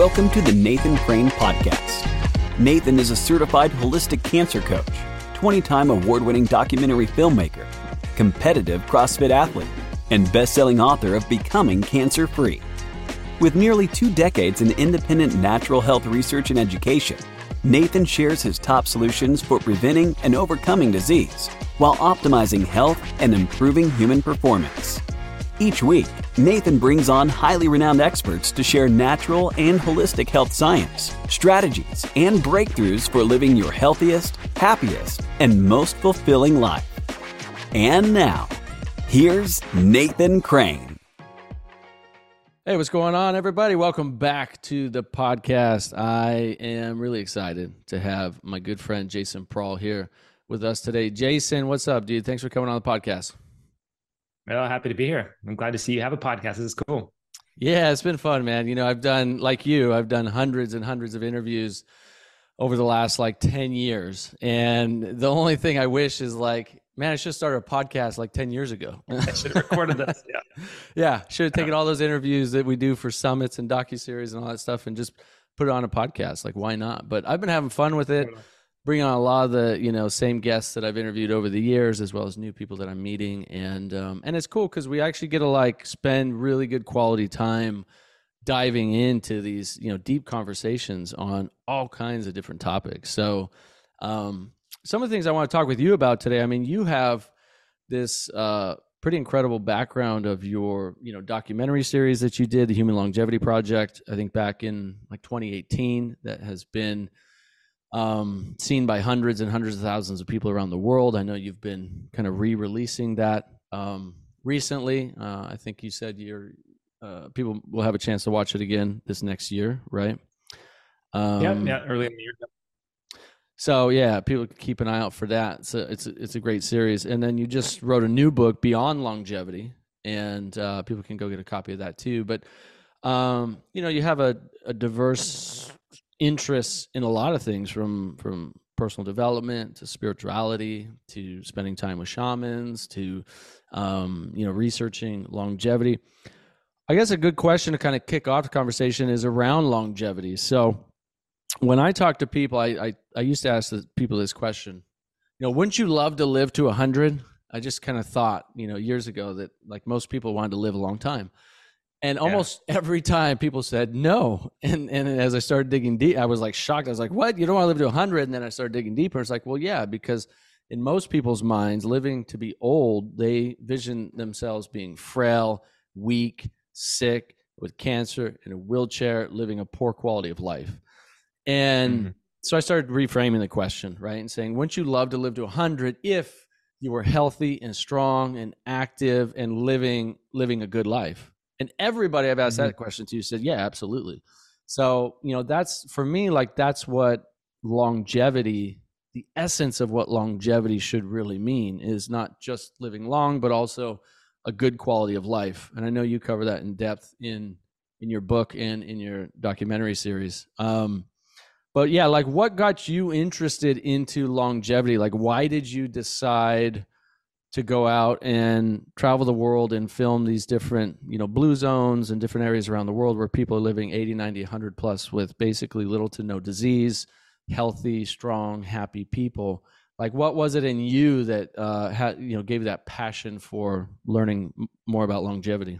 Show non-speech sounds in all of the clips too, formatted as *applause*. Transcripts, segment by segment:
Welcome to the Nathan Crane Podcast. Nathan is a certified holistic cancer coach, 20 time award winning documentary filmmaker, competitive CrossFit athlete, and best selling author of Becoming Cancer Free. With nearly two decades in independent natural health research and education, Nathan shares his top solutions for preventing and overcoming disease while optimizing health and improving human performance. Each week, Nathan brings on highly renowned experts to share natural and holistic health science, strategies, and breakthroughs for living your healthiest, happiest, and most fulfilling life. And now, here's Nathan Crane. Hey, what's going on, everybody? Welcome back to the podcast. I am really excited to have my good friend Jason Prall here with us today. Jason, what's up, dude? Thanks for coming on the podcast. Well, happy to be here. I'm glad to see you have a podcast. This is cool. Yeah, it's been fun, man. You know, I've done like you, I've done hundreds and hundreds of interviews over the last like 10 years. And the only thing I wish is like, man, I should have started a podcast like 10 years ago. *laughs* I should have recorded this. Yeah. *laughs* yeah. Should have taken all those interviews that we do for summits and docu-series and all that stuff and just put it on a podcast. Like, why not? But I've been having fun with it bring on a lot of the you know same guests that I've interviewed over the years, as well as new people that I'm meeting, and um, and it's cool because we actually get to like spend really good quality time diving into these you know deep conversations on all kinds of different topics. So um, some of the things I want to talk with you about today. I mean, you have this uh, pretty incredible background of your you know documentary series that you did, the Human Longevity Project. I think back in like 2018, that has been um, seen by hundreds and hundreds of thousands of people around the world. I know you've been kind of re-releasing that um, recently. Uh, I think you said you're uh, people will have a chance to watch it again this next year, right? Um, yeah, yeah, early in the year. So yeah, people keep an eye out for that. So it's a, it's a great series. And then you just wrote a new book, Beyond Longevity, and uh, people can go get a copy of that too. But um, you know, you have a, a diverse interests in a lot of things from from personal development to spirituality to spending time with shamans to um, you know researching longevity. I guess a good question to kind of kick off the conversation is around longevity. So when i talk to people i i, I used to ask the people this question you know wouldn't you love to live to 100 i just kind of thought you know years ago that like most people wanted to live a long time and almost yeah. *laughs* every time people said no. And and as I started digging deep, I was like shocked. I was like, what? You don't want to live to 100? And then I started digging deeper. It's like, well, yeah, because in most people's minds, living to be old, they vision themselves being frail, weak, sick, with cancer, in a wheelchair, living a poor quality of life. And mm-hmm. so I started reframing the question, right? And saying, wouldn't you love to live to 100 if you were healthy and strong and active and living living a good life? And everybody I've asked mm-hmm. that question to said, yeah, absolutely. So, you know, that's for me, like, that's what longevity, the essence of what longevity should really mean is not just living long, but also a good quality of life. And I know you cover that in depth in in your book and in your documentary series. Um, but yeah, like what got you interested into longevity? Like, why did you decide to go out and travel the world and film these different you know blue zones and different areas around the world where people are living 80 90 100 plus with basically little to no disease healthy strong happy people. Like what was it in you that uh had you know gave you that passion for learning more about longevity?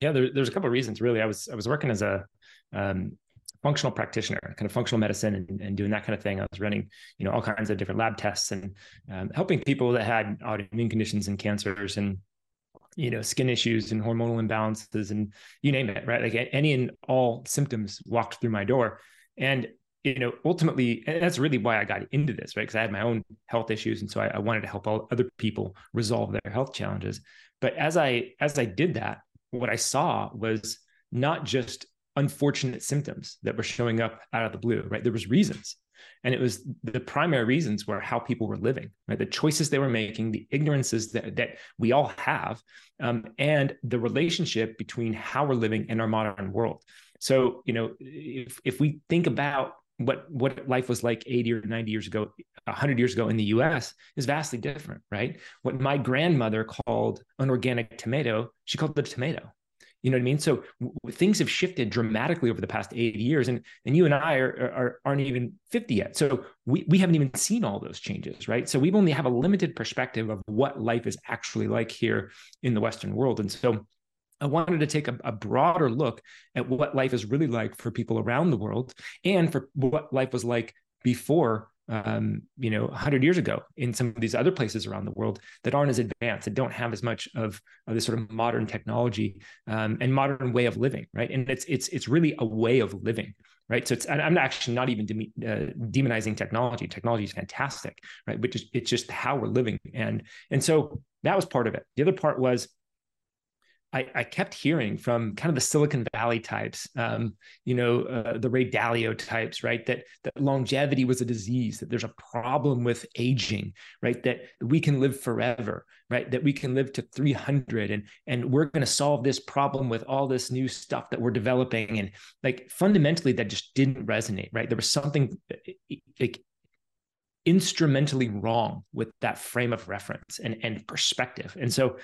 Yeah there, there's a couple of reasons really. I was i was working as a um, functional practitioner, kind of functional medicine and, and, doing that kind of thing. I was running, you know, all kinds of different lab tests and um, helping people that had autoimmune conditions and cancers and, you know, skin issues and hormonal imbalances and you name it, right? Like any and all symptoms walked through my door. And, you know, ultimately, and that's really why I got into this, right? Because I had my own health issues. And so I, I wanted to help all other people resolve their health challenges. But as I, as I did that, what I saw was not just unfortunate symptoms that were showing up out of the blue, right? There was reasons. And it was the primary reasons were how people were living, right? The choices they were making, the ignorances that, that we all have, um, and the relationship between how we're living in our modern world. So, you know, if, if we think about what what life was like 80 or 90 years ago 100 years ago in the US is vastly different right what my grandmother called an organic tomato she called it a tomato You know what I mean? So w- things have shifted dramatically over the past eight years, and and you and I are, are aren't even fifty yet. So we we haven't even seen all those changes, right? So we only have a limited perspective of what life is actually like here in the Western world, and so. I wanted to take a, a, broader look at what life is really like for people around the world and for what life was like before um, you know, 100 years ago in some of these other places around the world that aren't as advanced, that don't have as much of, of this sort of modern technology um, and modern way of living, right? And it's it's it's really a way of living, right? So it's I'm actually not even uh, demonizing technology. Technology is fantastic, right? But just, it's just how we're living, and and so that was part of it. The other part was I, I, kept hearing from kind of the Silicon Valley types, um, you know, uh, the Ray Dalio types, right? That that longevity was a disease, that there's a problem with aging, right? That we can live forever, right? That we can live to 300, and and we're going to solve this problem with all this new stuff that we're developing, and like fundamentally, that just didn't resonate, right? There was something like instrumentally wrong with that frame of reference and and perspective, and so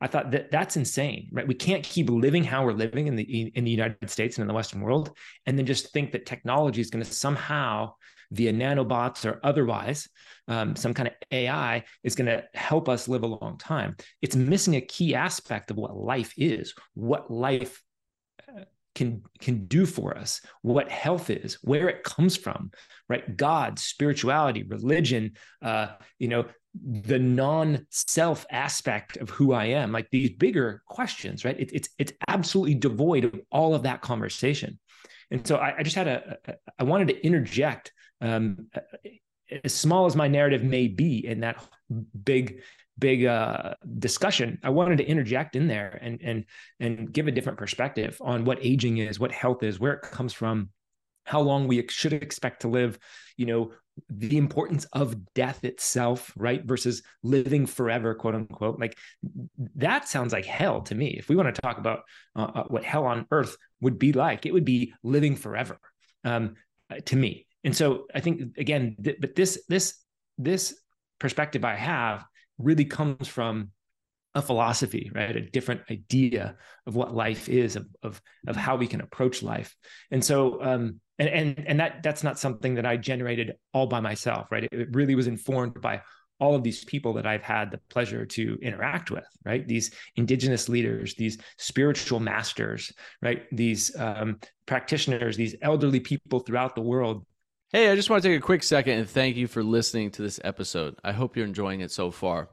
I thought that that's insane, right? We can't keep living how we're living in the in the United States and in the Western world, and then just think that technology is going to somehow, via nanobots or otherwise, um, some kind of AI is going to help us live a long time. It's missing a key aspect of what life is, what life can can do for us, what health is, where it comes from, right? God, spirituality, religion, uh, you know, the non-self aspect of who I am, like these bigger questions, right? It, it's it's absolutely devoid of all of that conversation, and so I, I just had a, I wanted to interject, um, as small as my narrative may be in that big big uh, discussion. I wanted to interject in there and and and give a different perspective on what aging is, what health is, where it comes from, how long we should expect to live, you know, the importance of death itself, right? Versus living forever, quote unquote. Like that sounds like hell to me. If we want to talk about uh, uh, what hell on earth would be like, it would be living forever um, to me. And so I think again, th- but this this this perspective I have really comes from a philosophy, right? A different idea of what life is, of of, of how we can approach life. And so um, and and and that that's not something that I generated all by myself, right? It, really was informed by all of these people that I've had the pleasure to interact with, right? These indigenous leaders, these spiritual masters, right? These um, practitioners, these elderly people throughout the world. Hey, I just want to take a quick second and thank you for listening to this episode. I hope you're enjoying it so far.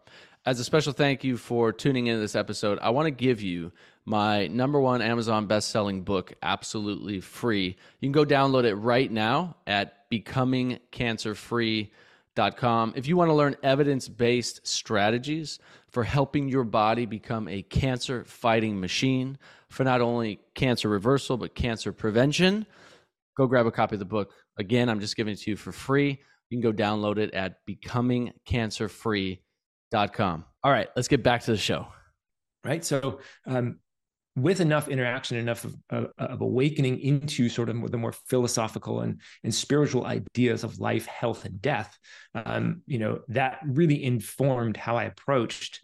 As a special thank you for tuning into this episode, I want to give you my number one Amazon best-selling book absolutely free. You can go download it right now at becomingcancerfree.com. If you want to learn evidence-based strategies for helping your body become a cancer fighting machine for not only cancer reversal but cancer prevention, go grab a copy of the book. Again, I'm just giving it to you for free. You can go download it at becomingcancerfree.com. All right, let's get back to the show. Right. So, um, with enough interaction, enough of, uh, of, awakening into sort of the more philosophical and, and spiritual ideas of life, health, and death, um, you know, that really informed how I approached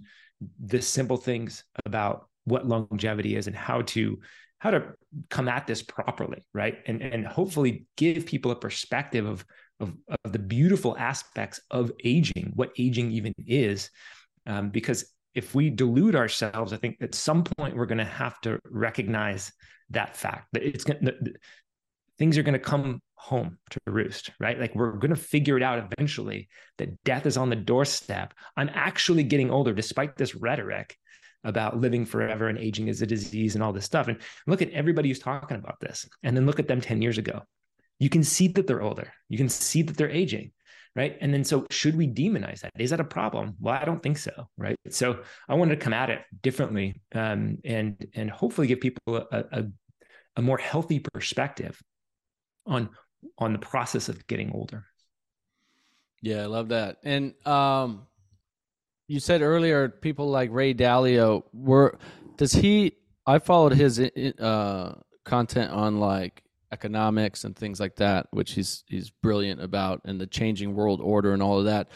the simple things about what longevity is and how to how to come at this properly, right? And and hopefully give people a perspective of of, of the beautiful aspects of aging, what aging even is, um, because if we delude ourselves, I think at some point we're going to have to recognize that fact that it's going things are going to come home to roost, right? Like we're going to figure it out eventually that death is on the doorstep. I'm actually getting older despite this rhetoric about living forever and aging is a disease and all this stuff. And look at everybody who's talking about this. And then look at them 10 years ago. You can see that they're older. You can see that they're aging right and then so should we demonize that is that a problem well i don't think so right so i wanted to come at it differently um, and and hopefully give people a, a, a more healthy perspective on on the process of getting older yeah i love that and um you said earlier people like ray dalio were does he i followed his uh content on like economics and things like that, which he's he's brilliant about, and the changing world order and all of that.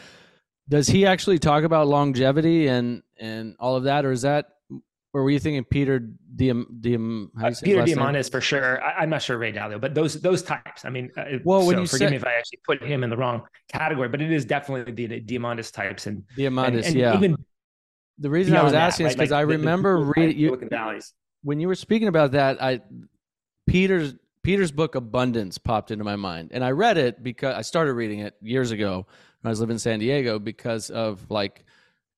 Does he actually talk about longevity and and all of that, or is that or were you thinking Peter Diam, Diam uh, Peter Diamandis for sure. I, am not sure Ray Dalio, but those those types. I mean, uh, well, when so you forgive said, me if I actually put him in the wrong category, but it is definitely the, the Diamandis types and Diamandis. And, and yeah. Even the reason I was asking that, is because right? like I remember reading you when you were speaking about that. I Peter's Peter's book Abundance popped into my mind, and I read it because I started reading it years ago when I was living in San Diego because of like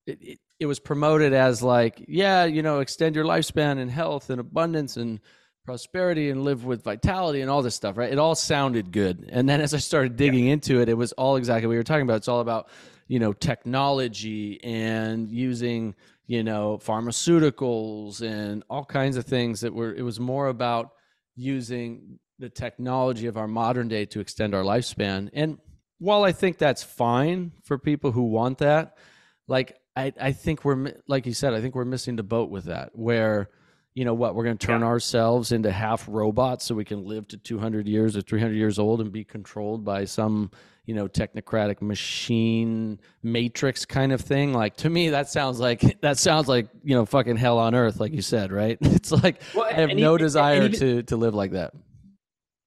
it, it, it was promoted as like, yeah, you know, extend your lifespan and health and abundance and prosperity and live with vitality and all this stuff, right? It all sounded good. And then as I started digging yeah. into it, it was all exactly what we were talking about. It's all about, you know, technology and using, you know, pharmaceuticals and all kinds of things that were, it was more about using the technology of our modern day to extend our lifespan. And while I think that's fine for people who want that, like I, I think we're like you said, I think we're missing the boat with that. Where, you know what, we're going to turn yeah. ourselves into half robots so we can live to 200 years or 300 years old and be controlled by some, you know, technocratic machine matrix kind of thing. Like to me, that sounds like *laughs* that sounds like you know fucking hell on earth, like you said, right? *laughs* It's like well, I have no even, desire even, to to live like that.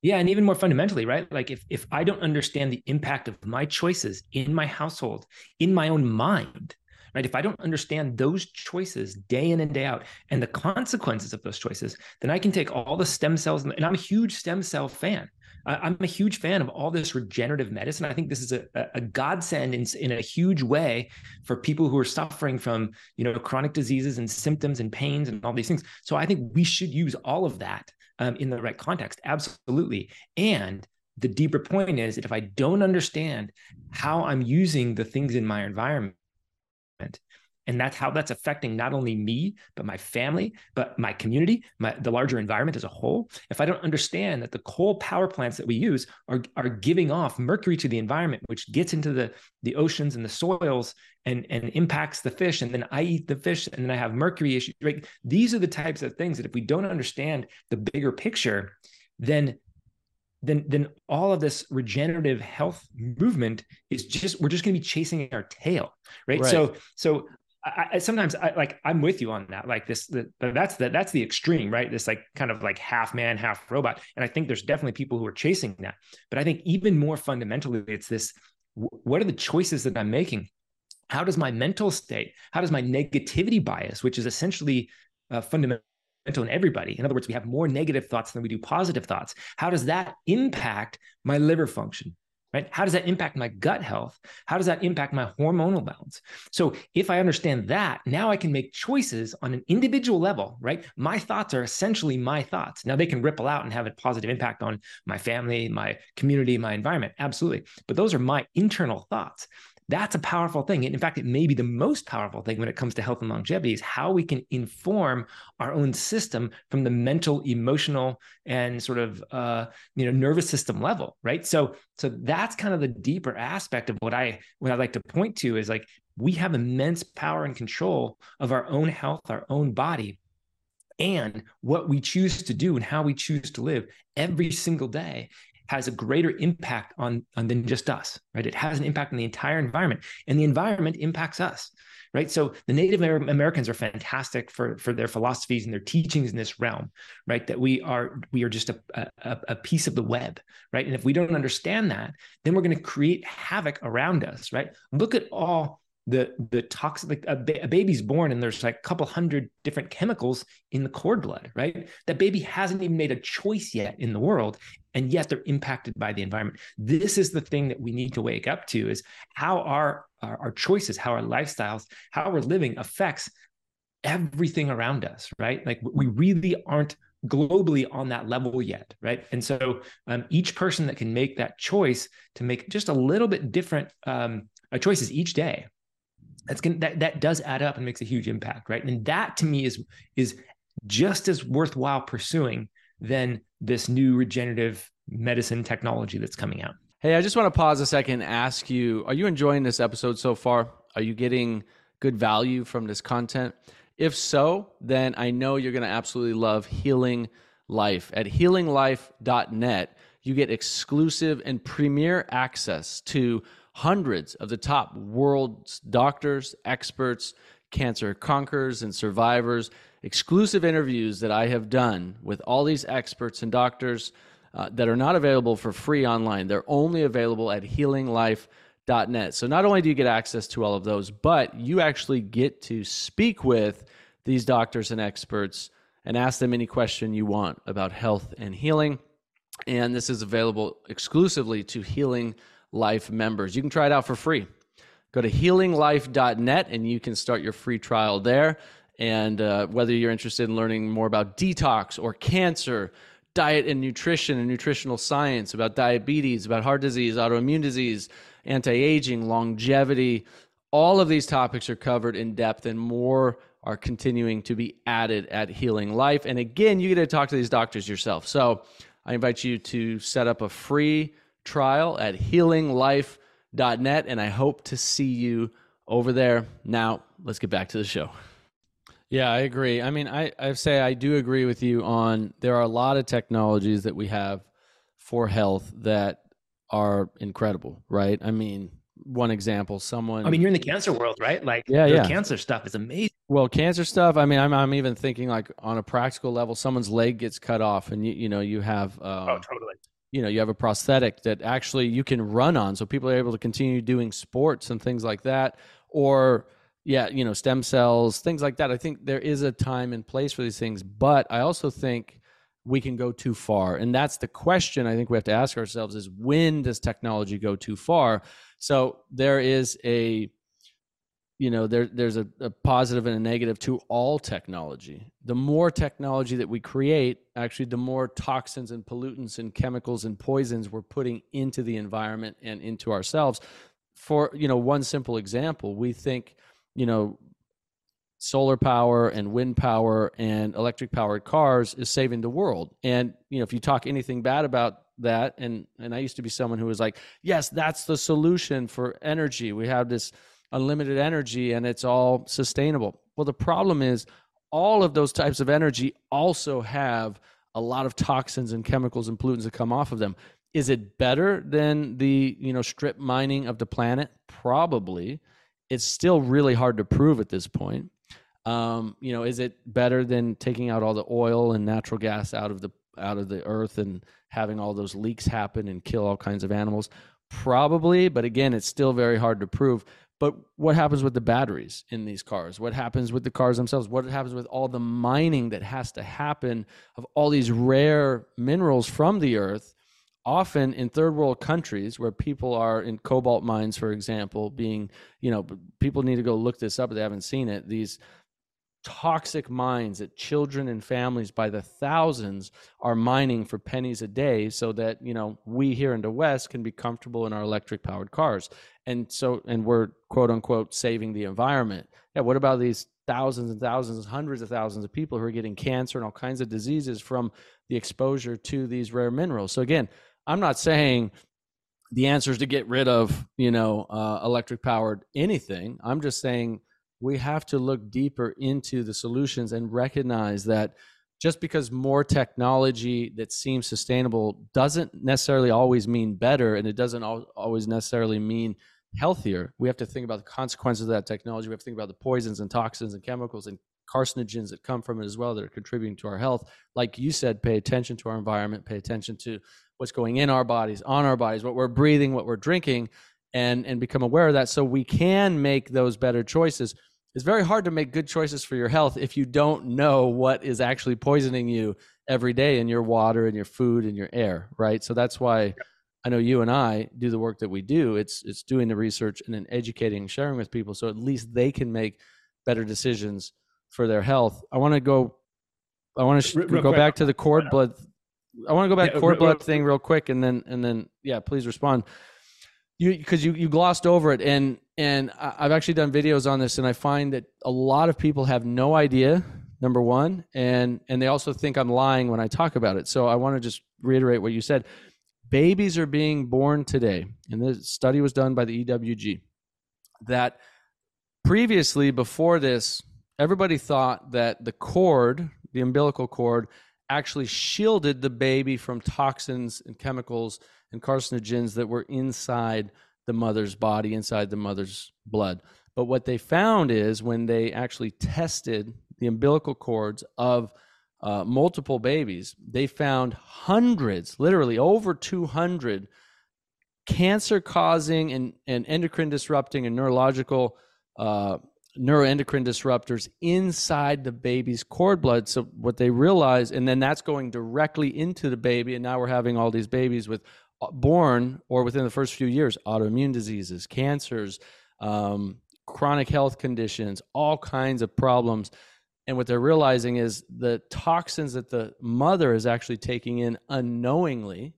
Yeah, and even more fundamentally, right? Like if if I don't understand the impact of my choices in my household, in my own mind, right? If I don't understand those choices day in and day out and the consequences of those choices, then I can take all the stem cells, and I'm a huge stem cell fan. I'm a huge fan of all this regenerative medicine. I think this is a, a godsend in, in a huge way for people who are suffering from, you know, chronic diseases and symptoms and pains and all these things. So I think we should use all of that um, in the right context. Absolutely. And the deeper point is that if I don't understand how I'm using the things in my environment, and that's how that's affecting not only me but my family but my community my, the larger environment as a whole. If i don't understand that the coal power plants that we use are, are giving off mercury to the environment which gets into the, the oceans and the soils and, and impacts the fish and then i eat the fish and then i have mercury issues right? These are the types of things that if we don't understand the bigger picture then then then all of this regenerative health movement is just we're just going to be chasing our tail right, right. so so I, I, sometimes I like I'm with you on that. Like this, the, that's the that's the extreme, right? This like kind of like half man, half robot. And I think there's definitely people who are chasing that. But I think even more fundamentally, it's this: what are the choices that I'm making? How does my mental state? How does my negativity bias, which is essentially uh, fundamental in everybody. In other words, we have more negative thoughts than we do positive thoughts. How does that impact my liver function? Right? How does that impact my gut health? How does that impact my hormonal balance? So, if I understand that, now I can make choices on an individual level, right? My thoughts are essentially my thoughts. Now they can ripple out and have a positive impact on my family, my community, my environment. Absolutely. But those are my internal thoughts. That's a powerful thing. And in fact, it may be the most powerful thing when it comes to health and longevity is how we can inform our own system from the mental, emotional, and sort of uh, you know nervous system level, right? So, so that's kind of the deeper aspect of what I what I like to point to is like we have immense power and control of our own health, our own body, and what we choose to do and how we choose to live every single day has a greater impact on, on than just us, right? It has an impact on the entire environment, and the environment impacts us, right? So the Native Americans are fantastic for for their philosophies and their teachings in this realm, right? That we are we are just a, a, a piece of the web, right? And if we don't understand that, then we're going to create havoc around us, right? Look at all the the toxic like a, ba- a, baby's born and there's like a couple hundred different chemicals in the cord blood right that baby hasn't even made a choice yet in the world and yet they're impacted by the environment. This is the thing that we need to wake up to is how our our, our choices how our lifestyles how we're living affects everything around us right? Like we really aren't globally on that level yet right? And so um, each person that can make that choice to make just a little bit different um, uh, choices each day that's going that that does add up and makes a huge impact, right? And that to me is is just as worthwhile pursuing than this new regenerative medicine technology that's coming out. Hey, I just want to pause a second and ask you, are you enjoying this episode so far? Are you getting good value from this content? If so, then I know you're going to absolutely love Healing Life. At healinglife.net, you get exclusive and premier access to hundreds of the top world's doctors, experts, cancer conquerors and survivors, exclusive interviews that I have done with all these experts and doctors uh, that are not available for free online. They're only available at healinglife.net. So not only do you get access to all of those, but you actually get to speak with these doctors and experts and ask them any question you want about health and healing. And this is available exclusively to Healing Life members. You can try it out for free. Go to healinglife.net and you can start your free trial there. And uh, whether you're interested in learning more about detox or cancer, diet and nutrition and nutritional science, about diabetes, about heart disease, autoimmune disease, anti aging, longevity, all of these topics are covered in depth and more are continuing to be added at Healing Life. And again, you get to talk to these doctors yourself. So I invite you to set up a free trial at healinglife.net, and I hope to see you over there. Now, let's get back to the show. Yeah, I agree. I mean, I, I say I do agree with you on there are a lot of technologies that we have for health that are incredible, right? I mean, one example, someone I mean, you're in the cancer world, right? Like yeah, yeah. cancer stuff is amazing. Well, cancer stuff. I mean, I'm I'm even thinking like on a practical level, someone's leg gets cut off, and you you know you have um, oh, totally. You know, you have a prosthetic that actually you can run on, so people are able to continue doing sports and things like that, or yeah, you know, stem cells, things like that. I think there is a time and place for these things, but I also think we can go too far. And that's the question I think we have to ask ourselves is when does technology go too far? So there is a you know there there's a, a positive and a negative to all technology the more technology that we create actually the more toxins and pollutants and chemicals and poisons we're putting into the environment and into ourselves for you know one simple example we think you know solar power and wind power and electric powered cars is saving the world. And you know if you talk anything bad about that and and I used to be someone who was like yes that's the solution for energy. We have this unlimited energy and it's all sustainable. Well the problem is all of those types of energy also have a lot of toxins and chemicals and pollutants that come off of them. Is it better than the you know strip mining of the planet? Probably it's still really hard to prove at this point. Um, you know, is it better than taking out all the oil and natural gas out of the out of the earth and having all those leaks happen and kill all kinds of animals? Probably, but again, it's still very hard to prove. But what happens with the batteries in these cars? What happens with the cars themselves? What happens with all the mining that has to happen of all these rare minerals from the earth often in third world countries where people are in cobalt mines for example being you know people need to go look this up if they haven't seen it. These toxic mines that children and families by the thousands are mining for pennies a day so that you know we here in the west can be comfortable in our electric powered cars. And so and we're quote unquote saving the environment. Yeah what about these thousands and thousands hundreds of thousands of people who are getting cancer and all kinds of diseases from the exposure to these rare minerals? So again I'm not saying the answer is to get rid of, you know, uh, electric powered anything. I'm just saying we have to look deeper into the solutions and recognize that just because more technology that seems sustainable doesn't necessarily always mean better and it doesn't always necessarily mean healthier. We have to think about the consequences of that technology. We have to think about the poisons and toxins and chemicals and carcinogens that come from it as well that are contributing to our health. Like you said, pay attention to our environment, pay attention to what's going in our bodies, on our bodies, what we're breathing, what we're drinking, and and become aware of that so we can make those better choices. It's very hard to make good choices for your health if you don't know what is actually poisoning you every day in your water and your food and your air, right? So that's why I know you and I do the work that we do. It's it's doing the research and then educating and sharing with people so at least they can make better decisions for their health. I want to go I want to sh- go quick. back to the cord blood I want to go back yeah, cord blood thing real quick, and then and then yeah, please respond. You because you you glossed over it, and and I've actually done videos on this, and I find that a lot of people have no idea. Number one, and and they also think I'm lying when I talk about it. So I want to just reiterate what you said. Babies are being born today, and this study was done by the EWG. That previously, before this, everybody thought that the cord, the umbilical cord, actually shielded the baby from toxins and chemicals and carcinogens that were inside the mother's body, inside the mother's blood. But what they found is when they actually tested the umbilical cords of uh, multiple babies, they found hundreds, literally over 200 cancer causing and, and endocrine disrupting and neurological uh, neuroendocrine disruptors inside the baby's cord blood. So what they realize, and then that's going directly into the baby, and now we're having all these babies with uh, born or within the first few years autoimmune diseases, cancers, um, chronic health conditions, all kinds of problems. And what they're realizing is the toxins that the mother is actually taking in unknowingly,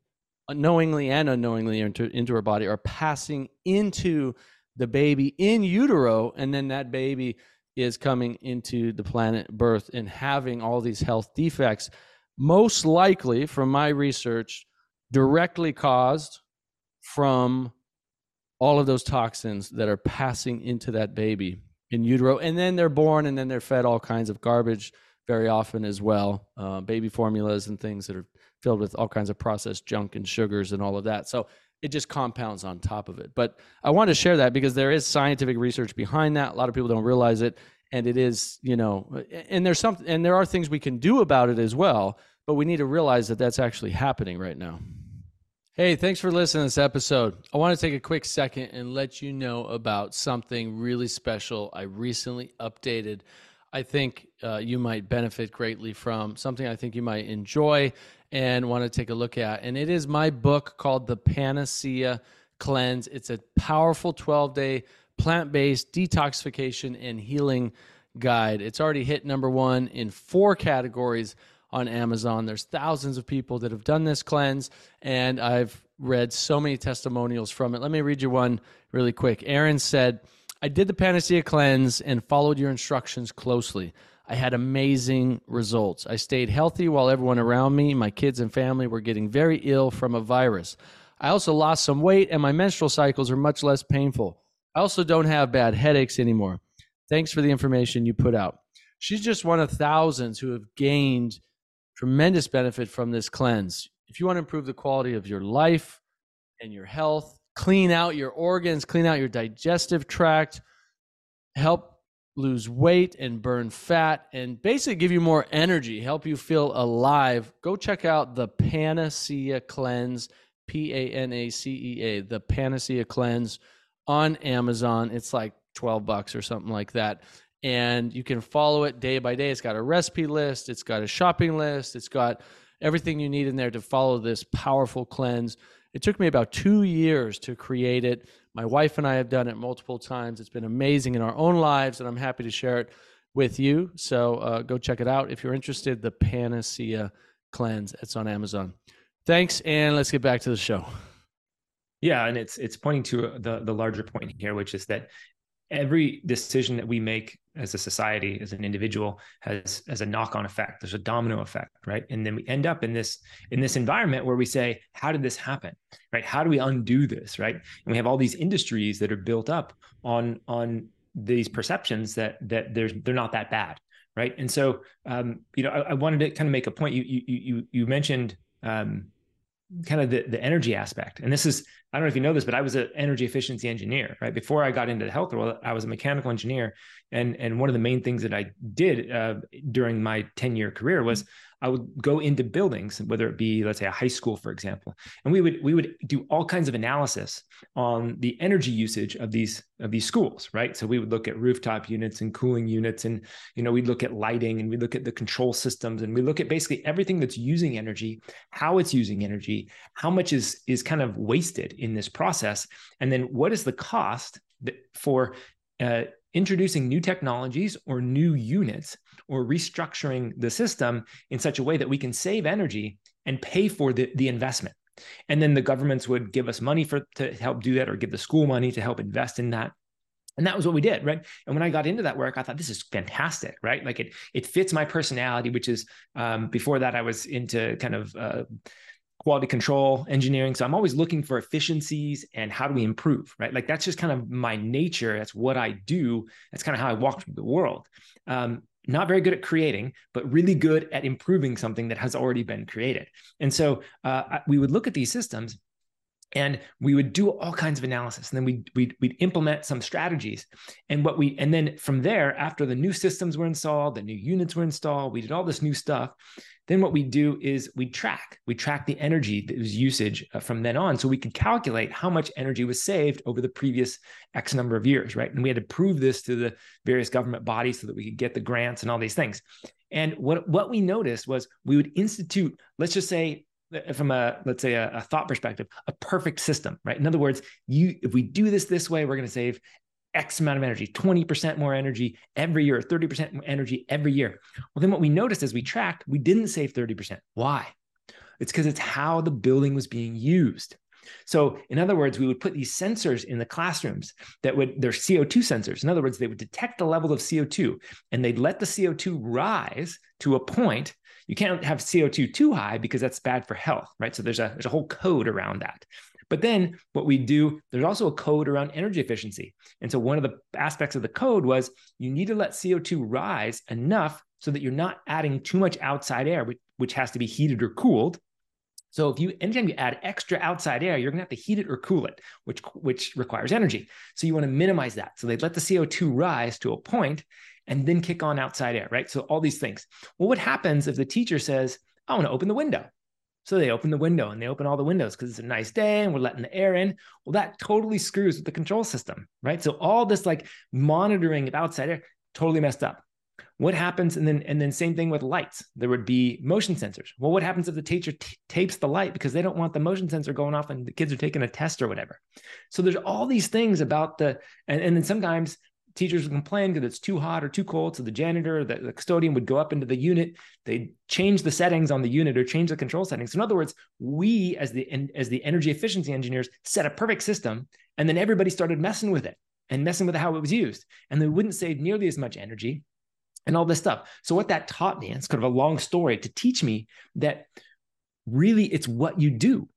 unknowingly and unknowingly into, into her body are passing into the baby in utero. And then that baby is coming into the planet birth and having all these health defects, most likely, from my research, directly caused from all of those toxins that are passing into that baby in utero. And then they're born and then they're fed all kinds of garbage very often as well uh, baby formulas and things that are filled with all kinds of processed junk and sugars and all of that. So it just compounds on top of it. But I want to share that because there is scientific research behind that. A lot of people don't realize it. And it is, you know, and there's some, and there are things we can do about it as well. But we need to realize that that's actually happening right now. Hey, thanks for listening to this episode. I want to take a quick second and let you know about something really special I recently updated. I think uh, you might benefit greatly from something I think you might enjoy and want to take a look at. And it is my book called The Panacea Cleanse. It's a powerful 12 day plant based detoxification and healing guide. It's already hit number one in four categories on Amazon. There's thousands of people that have done this cleanse, and I've read so many testimonials from it. Let me read you one really quick. Aaron said, I did the Panacea cleanse and followed your instructions closely. I had amazing results. I stayed healthy while everyone around me, my kids and family, were getting very ill from a virus. I also lost some weight, and my menstrual cycles are much less painful. I also don't have bad headaches anymore. Thanks for the information you put out. She's just one of thousands who have gained tremendous benefit from this cleanse. If you want to improve the quality of your life and your health, clean out your organs, clean out your digestive tract, help lose weight and burn fat, and basically give you more energy, help you feel alive, go check out the Panacea Cleanse, P A N A C E A, the Panacea Cleanse on Amazon. It's like 12 bucks or something like that and you can follow it day by day. It's got a recipe list, it's got a shopping list, it's got everything you need in there to follow this powerful cleanse. It took me about two years to create it. My wife and I have done it multiple times. It's been amazing in our own lives, and I'm happy to share it with you. So uh, go check it out if you're interested. The Panacea Cleanse. It's on Amazon. Thanks, and let's get back to the show. Yeah, and it's it's pointing to the the larger point here, which is that every decision that we make as a society as an individual has as a knock-on effect. There's a domino effect right? And then we end up in this in this environment where we say how did this happen? Right? How do we undo this right? And we have all these industries that are built up on on these perceptions that that there's they're not that bad right? And so um you know I, I wanted to kind of make a point. You you you you mentioned um kind of the, the energy aspect. And this is, I don't know if you know this, but I was an energy efficiency engineer, right? Before I got into the health world, I was a mechanical engineer. And, and one of the main things that I did uh, during my 10 year career was I would go into buildings, whether it be, let's say, a high school, for example, and we would we would do all kinds of analysis on the energy usage of these of these schools, right? So we would look at rooftop units and cooling units, and you know we'd look at lighting, and we look at the control systems, and we look at basically everything that's using energy, how it's using energy, how much is is kind of wasted in this process, and then what is the cost that, for uh, introducing new technologies or new units or restructuring the system in such a way that we can save energy and pay for the, the investment. And then the governments would give us money for to help do that or give the school money to help invest in that. And that was what we did, right? And when I got into that work, I thought this is fantastic, right? Like it it fits my personality, which is um, before that I was into kind of uh, quality control engineering. So I'm always looking for efficiencies and how do we improve, right? Like that's just kind of my nature. That's what I do. That's kind of how I walk through the world. Um, not very good at creating, but really good at improving something that has already been created. And so uh, we would look at these systems and we would do all kinds of analysis and then we'd, we'd, we'd implement some strategies. And what we and then from there after the new systems were installed the new units were installed we did all this new stuff then what we do is we track. We track the energy that was usage uh, from then on so we could calculate how much energy was saved over the previous x number of years right? And we had to prove this to the various government bodies so that we could get the grants and all these things. And what what we noticed was we would institute let's just say from a let's say a, a, thought perspective a perfect system right? In other words you if we do this this way we're going to save x amount of energy 20% more energy every year 30% more energy every year. Well then what we noticed as we tracked we didn't save 30% why? It's because it's how the building was being used. So, in other words, we would put these sensors in the classrooms that would, they're CO2 sensors. In other words, they would detect the level of CO2 and they'd let the CO2 rise to a point you can't have CO2 too high because that's bad for health, right? So there's a there's a whole code around that. But then what we do, there's also a code around energy efficiency. And so one of the aspects of the code was you need to let CO2 rise enough so that you're not adding too much outside air, which, which has to be heated or cooled. So if you anytime you add extra outside air, you're gonna have to heat it or cool it, which which requires energy. So you want to minimize that. So they let the CO2 rise to a point, and then kick on outside air, right? So all these things. Well, what happens if the teacher says, I want to open the window? So they open the window and they open all the windows because it's a nice day and we're letting the air in. Well, that totally screws with the control system, right? So all this like monitoring of outside air totally messed up. What happens? And then and then same thing with lights. There would be motion sensors. Well, what happens if the teacher t- tapes the light because they don't want the motion sensor going off and the kids are taking a test or whatever? So there's all these things about the and, and then sometimes teachers would complain because it's too hot or too cold. So the janitor, the, the custodian would go up into the unit. They'd change the settings on the unit or change the control settings. So in other words, we as the as the energy efficiency engineers set a perfect system, and then everybody started messing with it and messing with how it was used, and they wouldn't save nearly as much energy and all this stuff. So what that taught me, it's kind of a long story to teach me that really it's what you do.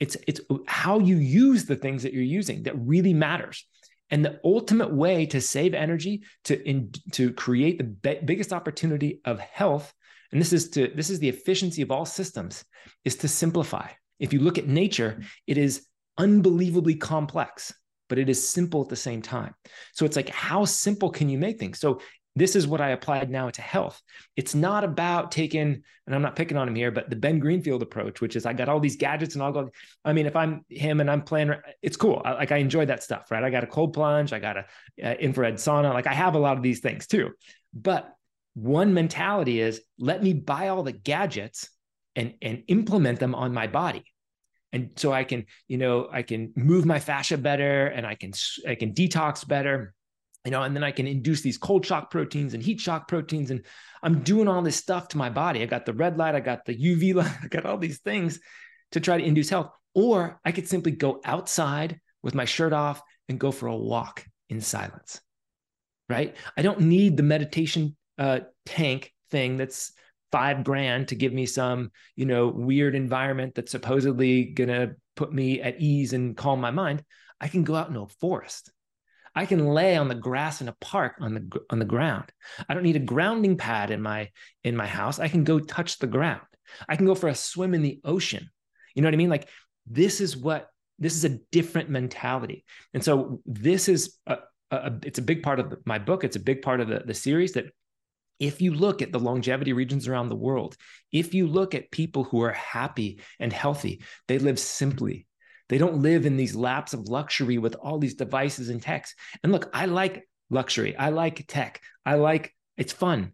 It's it's how you use the things that you're using that really matters. And the ultimate way to save energy, to in, to create the be- biggest opportunity of health, and this is to this is the efficiency of all systems, is to simplify. If you look at nature, it is unbelievably complex, but it is simple at the same time. So it's like how simple can you make things? So this is what I applied now to health. It's not about taking, and I'm not picking on him here, but the Ben Greenfield approach, which is I got all these gadgets and I'll go. I mean, if I'm him and I'm playing, it's cool. I, like I enjoy that stuff, right? I got a cold plunge, I got a uh, infrared sauna. Like I have a lot of these things too. But one mentality is let me buy all the gadgets and and implement them on my body and so i can you know i can move my fascia better and i can i can detox better you know, and then I can induce these cold shock proteins and heat shock proteins. And I'm doing all this stuff to my body. I got the red light, I got the UV *laughs* light, I got all these things to try to induce health. Or I could simply go outside with my shirt off and go for a walk in silence. Right. I don't need the meditation uh, tank thing that's five grand to give me some, you know, weird environment that's supposedly to put me at ease and calm my mind. I can go out in a forest I can lay on the grass in a park on the on the ground. I don't need a grounding pad in my in my house. I can go touch the ground. I can go for a swim in the ocean. You know what I mean? Like this is what this is a different mentality. And so this is a, a it's a big part of my book. It's a big part of the, the series that if you look at the longevity regions around the world, if you look at people who are happy and healthy, they live simply. They don't live in these laps of luxury with all these devices and techs. And look, I like luxury. I like tech. I like it's fun.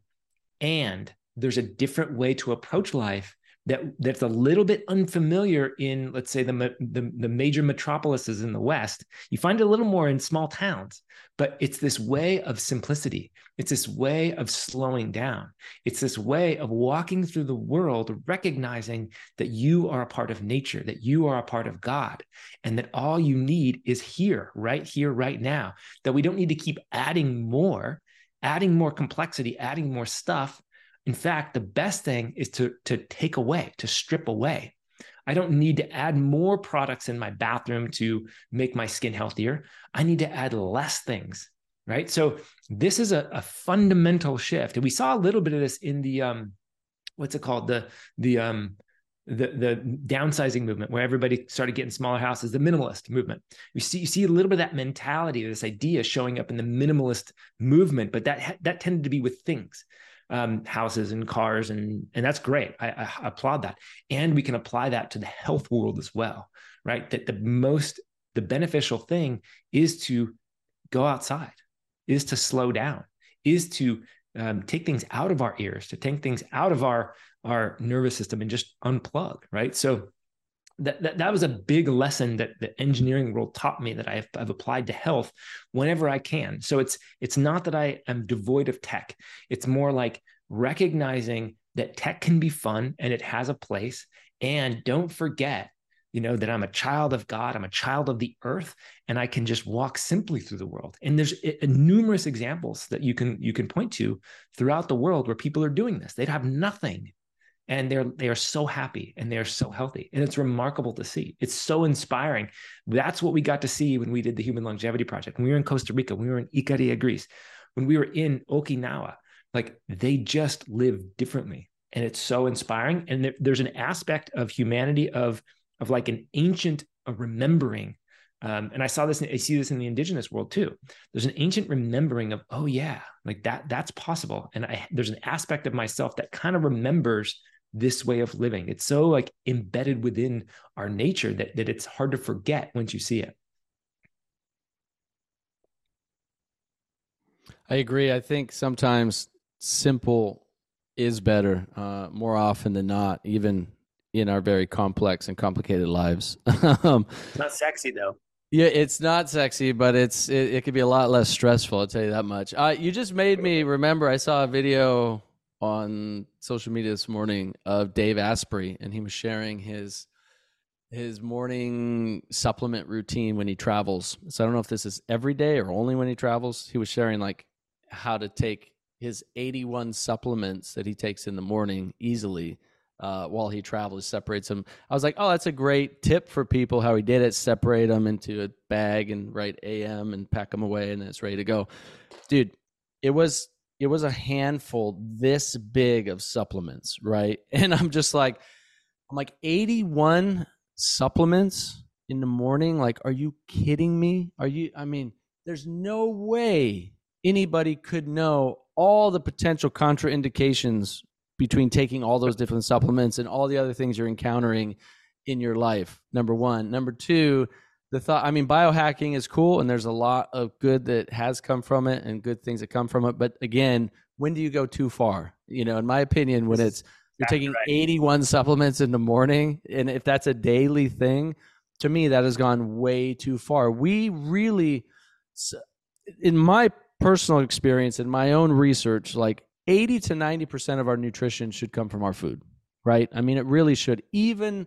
And there's a different way to approach life that that's a little bit unfamiliar in let's say the, the, the major metropolises in the west. You find it a little more in small towns but it's this way of simplicity. It's this way of slowing down. It's this way of walking through the world recognizing that you are a part of nature that you are a part of god and that all you need is here right here right now that we don't need to keep adding more adding more complexity adding more stuff in fact, the best thing is to, to take away, to strip away. I don't need to add more products in my bathroom to make my skin healthier. I need to add less things, right? So this is a, a fundamental shift. And we saw a little bit of this in the um, what's it called? The the um the the downsizing movement where everybody started getting smaller houses the minimalist movement you see you see a little bit of that mentality this idea showing up in the minimalist movement but that that tended to be with things um, houses and cars and and that's great. I, I applaud that. And we can apply that to the health world as well right? That the most the beneficial thing is to go outside is to slow down is to um, take things out of our ears, to take things out of our our nervous system and just unplug, right? So that, that, that was a big lesson that the engineering world taught me that I've, I've applied to health whenever I can. So it's it's not that I am devoid of tech. It's more like recognizing that tech can be fun and it has a place. And don't forget you know that i'm a child of god i'm a child of the earth and i can just walk simply through the world and there's a, numerous examples that you can you can point to throughout the world where people are doing this they'd have nothing and they're they are so happy and they're so healthy and it's remarkable to see it's so inspiring that's what we got to see when we did the human longevity project when we were in costa rica when we were in icaria greece when we were in okinawa like they just live differently and it's so inspiring and there, there's an aspect of humanity of of like an ancient remembering. Um, and I saw this, I see this in the indigenous world too. There's an ancient remembering of, oh yeah, like that, that's possible. And I, there's an aspect of myself that kind of remembers this way of living. It's so like embedded within our nature that, that it's hard to forget once you see it. I agree. I think sometimes simple is better uh, more often than not, even in our very complex and complicated lives. *laughs* um, it's not sexy though. Yeah, it's not sexy, but it's it, it could be a lot less stressful. I'll tell you that much. Uh, you just made me remember. I saw a video on social media this morning of Dave Asprey, and he was sharing his his morning supplement routine when he travels. So I don't know if this is every day or only when he travels. He was sharing like how to take his 81 supplements that he takes in the morning easily uh, while he travels, separates them. I was like, oh, that's a great tip for people how he did it. Separate them into a bag and write AM and pack them away, and it's ready to go. Dude, it was it was a handful this big of supplements, right? *laughs* And I'm just like, I'm like 81 supplements in the morning. Like, are you kidding me? Are you? I mean, there's no way anybody could know all the potential contraindications between taking all those different supplements and all the other things you're encountering in your life. Number one. Number two, the thought, I mean, biohacking is cool and there's a lot of good that has come from it and good things that come from it. But again, when do you go too far? You know, in my opinion, when it's, you're taking right. 81 supplements in the morning, and if that's a daily thing, to me, that has gone way too far. We really, in my personal experience, in my own research, like 80 to 90% of our nutrition should come from our food, right? I mean, it really should, even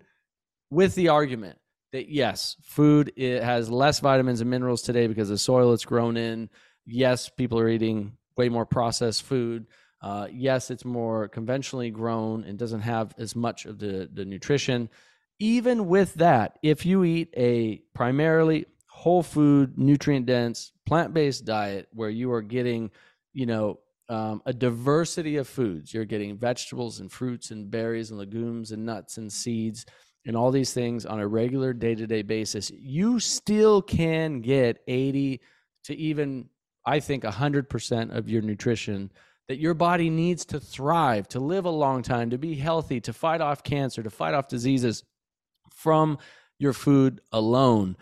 with the argument that yes, food it has less vitamins and minerals today because the soil it's grown in. Yes, people are eating way more processed food. Uh, yes, it's more conventionally grown and doesn't have as much of the, the nutrition. Even with that, if you eat a primarily whole food, nutrient dense, plant based diet where you are getting, you know, um, a diversity of foods. You're getting vegetables and fruits and berries and legumes and nuts and seeds and all these things on a regular day to day basis. You still can get 80 to even, I think, 100% of your nutrition that your body needs to thrive, to live a long time, to be healthy, to fight off cancer, to fight off diseases from your food alone.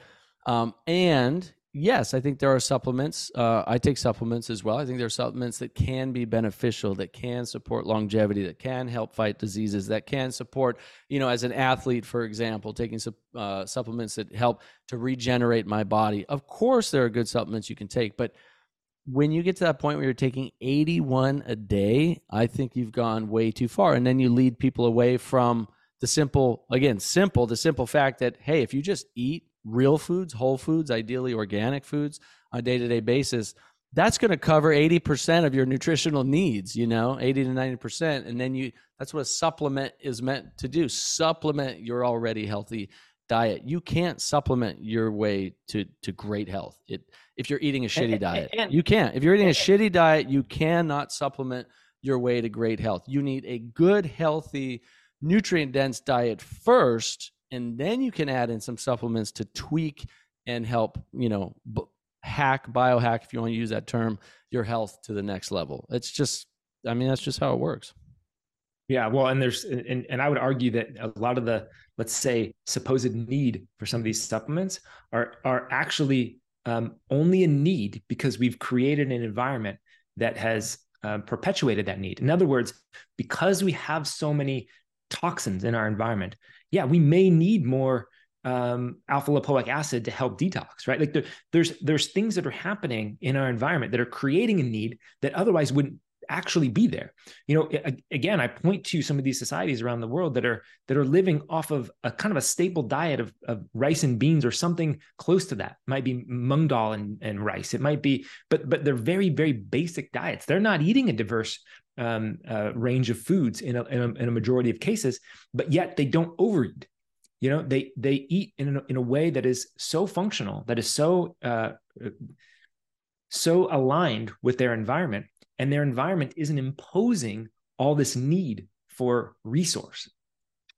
Um, and yes, I think there are supplements. Uh, I take supplements as well. I think there are supplements that can be beneficial, that can support longevity, that can help fight diseases, that can support, you know, as an athlete, for example, taking uh, supplements that help to regenerate my body. Of course, there are good supplements you can take, but when you get to that point where you're taking 81 a day, I think you've gone way too far. And then you lead people away from the simple, again, simple, the simple fact that, hey, if you just eat real foods, whole foods, ideally organic foods on a day to day basis, that's going to cover 80% of your nutritional needs, you know, 80 to 90%. And then you, that's what a supplement is meant to do supplement your already healthy diet. You can't supplement your way to, to great health. It, if you're eating a shitty and, diet, and, you can't. If you're eating a shitty diet, you cannot supplement your way to great health. You need a good, healthy, nutrient dense diet first, and then you can add in some supplements to tweak and help, you know, b- hack, biohack, if you want to use that term, your health to the next level. It's just, I mean, that's just how it works. Yeah, well, and there's and and I would argue that a lot of the let's say supposed need for some of these supplements are are actually um, only a need because we've created an environment that has uh, perpetuated that need. In other words, because we have so many toxins in our environment, yeah, we may need more um, alpha lipoic acid to help detox, right? Like there, there's there's things that are happening in our environment that are creating a need that otherwise wouldn't actually be there. You know again i point to some of these societies around the world that are that are living off of a kind of a staple diet of, of rice and beans or something close to that. It might be mung dal and, and rice. It might be but but they're very very basic diets. They're not eating a diverse um, uh, range of foods in a, in a, in a majority of cases but yet they don't overeat. You know they they eat in a, in a way that is so functional that is so uh, so aligned with their environment and their environment isn't imposing all this need for resource.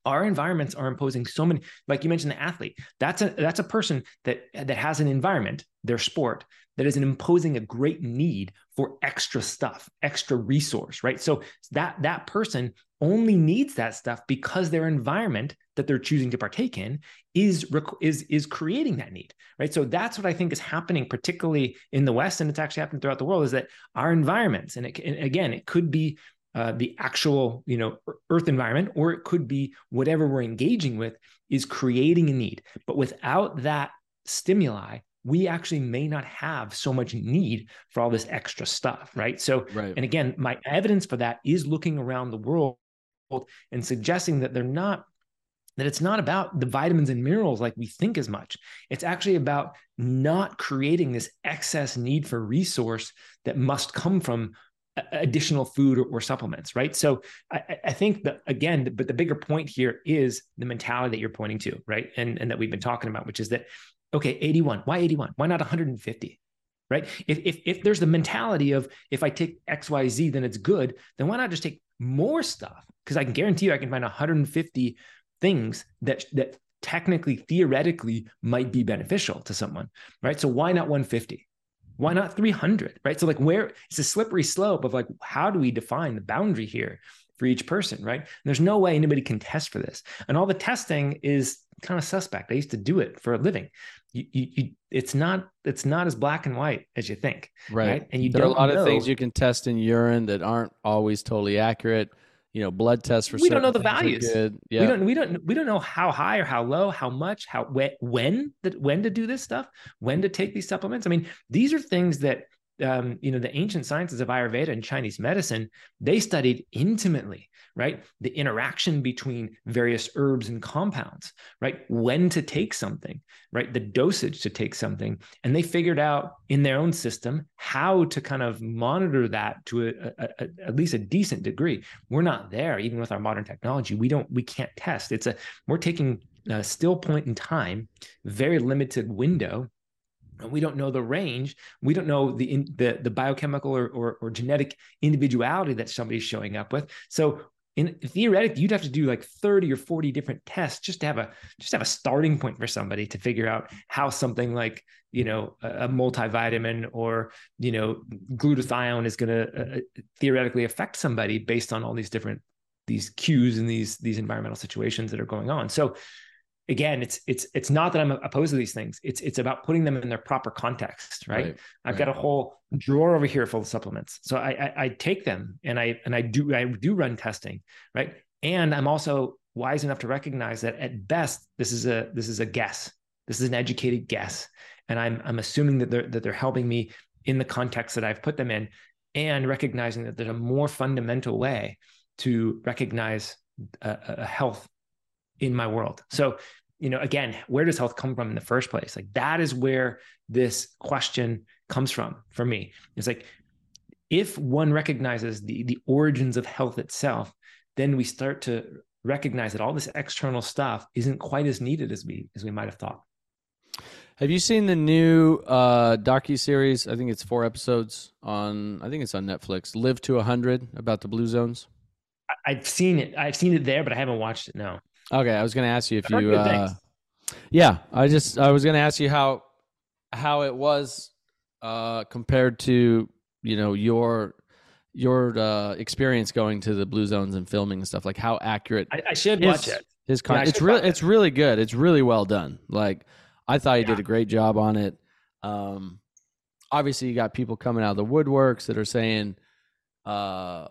Our environments are imposing so many like you mentioned the athlete. That's a that's a person that that has an environment their sport that is imposing a great need for extra stuff extra resource right? So that that person only needs that stuff because their environment that they're choosing to partake in is is is creating that need right? So that's what i think is happening particularly in the west and it's actually happening throughout the world is that our environments and, it, and again it could be uh, the actual you know earth environment or it could be whatever we're engaging with is creating a need. But without that stimuli we actually may not have so much need for all this extra stuff right so right. and again my evidence for that is looking around the world and suggesting that they're not that it's not about the vitamins and minerals like we think as much. It's actually about not creating this excess need for resource that must come from additional food or, or supplements, right? So I, I, think that again, but the bigger point here is the mentality that you're pointing to, right? And, and that we've been talking about, which is that, okay, 81, why 81? Why not 150? Right. If, if, if there's the mentality of if I take XYZ, then it's good, then why not just take more stuff? Because I can guarantee you I can find 150 things that that technically theoretically might be beneficial to someone right so why not 150 why not 300 right? So like where it's a slippery slope of like how do we define the boundary here for each person right? And there's no way anybody can test for this. And all the testing is kind of suspect. I used to do it for a living. You, you, you it's not it's not as black and white as you think right, right? and you there are a lot know. of things you can test in urine that aren't always totally accurate you know blood tests for we don't know the values. yeah. we don't we don't we don't know how high or how low how much how when when that when to do this stuff when to take these supplements. I mean these are things that um, you know the ancient sciences of ayurveda and chinese medicine they studied intimately right? The interaction between various herbs and compounds right? When to take something right? The dosage to take something. And they figured out in their own system how to kind of monitor that to a, a, a, at least a decent degree. We're not there even with our modern technology. We don't we can't test. It's a we're taking a still point in time very limited window we don't know the range we don't know the in, the, the biochemical or, or, or genetic individuality that somebody's showing up with. So in theoretically you'd have to do like 30 or 40 different tests just to have a just have a starting point for somebody to figure out how something like you know a, multivitamin or you know glutathione is going to uh, uh, theoretically affect somebody based on all these different these cues and these these environmental situations that are going on. So again it's it's it's not that i'm opposed to these things. It's it's about putting them in their proper context right, right i've right. got a whole drawer over here full of supplements. So I, I, I take them and i and i do i do run testing right? And i'm also wise enough to recognize that at best this is a this is a guess. This is an educated guess. And i'm i'm assuming that they're that they're helping me in the context that i've put them in and recognizing that there's a more fundamental way to recognize a, a health in my world. So, you know, again, where does health come from in the first place? Like that is where this question comes from for me. It's like if one recognizes the the origins of health itself, then we start to recognize that all this external stuff isn't quite as needed as we as we might have thought. Have you seen the new uh, docu series? I think it's four episodes on. I think it's on Netflix. Live to a hundred about the blue zones. I've seen it. I've seen it there, but I haven't watched it. No. Okay, I was going to ask you if you. Uh, yeah, I just I was going to ask you how how it was uh, compared to you know your your uh, experience going to the blue zones and filming and stuff. Like how accurate. I, I should his, watch it. His con- yeah, it's really it's really good. It's really well done. Like I thought he yeah. did a great job on it. Um, obviously, you got people coming out of the woodworks that are saying, uh,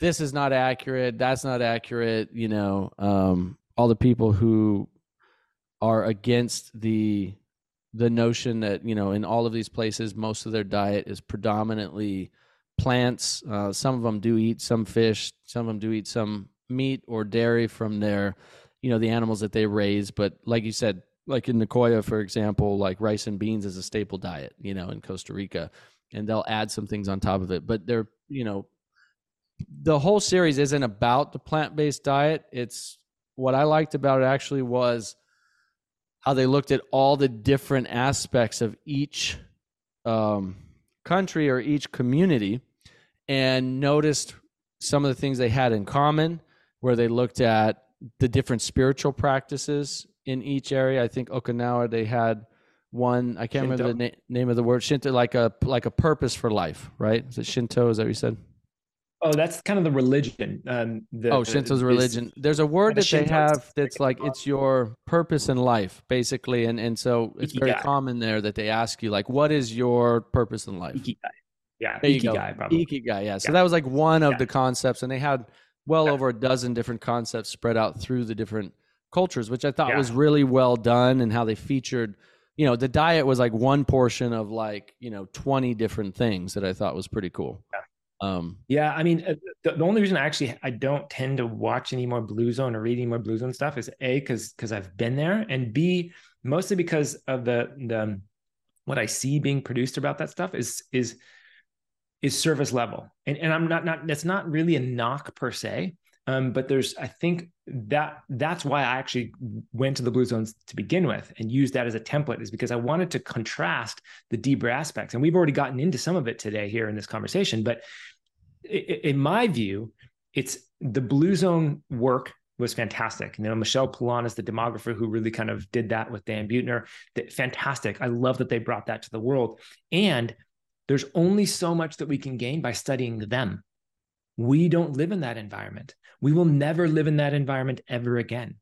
"This is not accurate. That's not accurate." You know, um, all the people who are against the the notion that you know in all of these places most of their diet is predominantly plants uh, some of them do eat some fish some of them do eat some meat or dairy from their you know the animals that they raise but like you said like in Nicoya, for example, like rice and beans is a staple diet, you know, in Costa Rica, and they'll add some things on top of it. But they're, you know, the whole series isn't about the plant based diet. It's what I liked about it actually was how they looked at all the different aspects of each um, country or each community and noticed some of the things they had in common, where they looked at the different spiritual practices in each area. I think Okinawa they had one. I can't Shinto. remember the na- name of the word. Shinto, like a like a purpose for life, right? Is it Shinto? Is that what you said? Oh, that's kind of the religion. Um, the, oh, Shinto's religion. There's a word that they have that's like it's your purpose in life, basically, and and so it's Ikigai. very common there that they ask you like, "What is your purpose in life?" Ikigai. Yeah, there Ikigai, probably. Ikigai, yeah. So yeah. that was like one of yeah. the concepts, and they had well yeah. over a dozen different concepts spread out through the different cultures, which I thought was really well done and how they featured, you know, the diet was like one portion of like, you know, 20 different things that I thought was pretty cool. Yeah. Um, yeah, I mean, uh, the, the, only reason I actually I don't tend to watch any more Blue Zone or read any more Blue Zone stuff is a because because I've been there, and b mostly because of the the what I see being produced about that stuff is is is service level, and and I'm not not that's not really a knock per se, um, but there's, I think that that's why I actually went to the blue zones to begin with and used that as a template is because I wanted to contrast the deeper aspects. And we've already gotten into some of it today here in this conversation. But in my view, it's the blue zone work was fantastic. You know, Michel Poulain is the demographer who really kind of did that with Dan Buettner. Fantastic. I love that they brought that to the world. And there's only so much that we can gain by studying them. We don't live in that environment. We will never live in that environment ever again.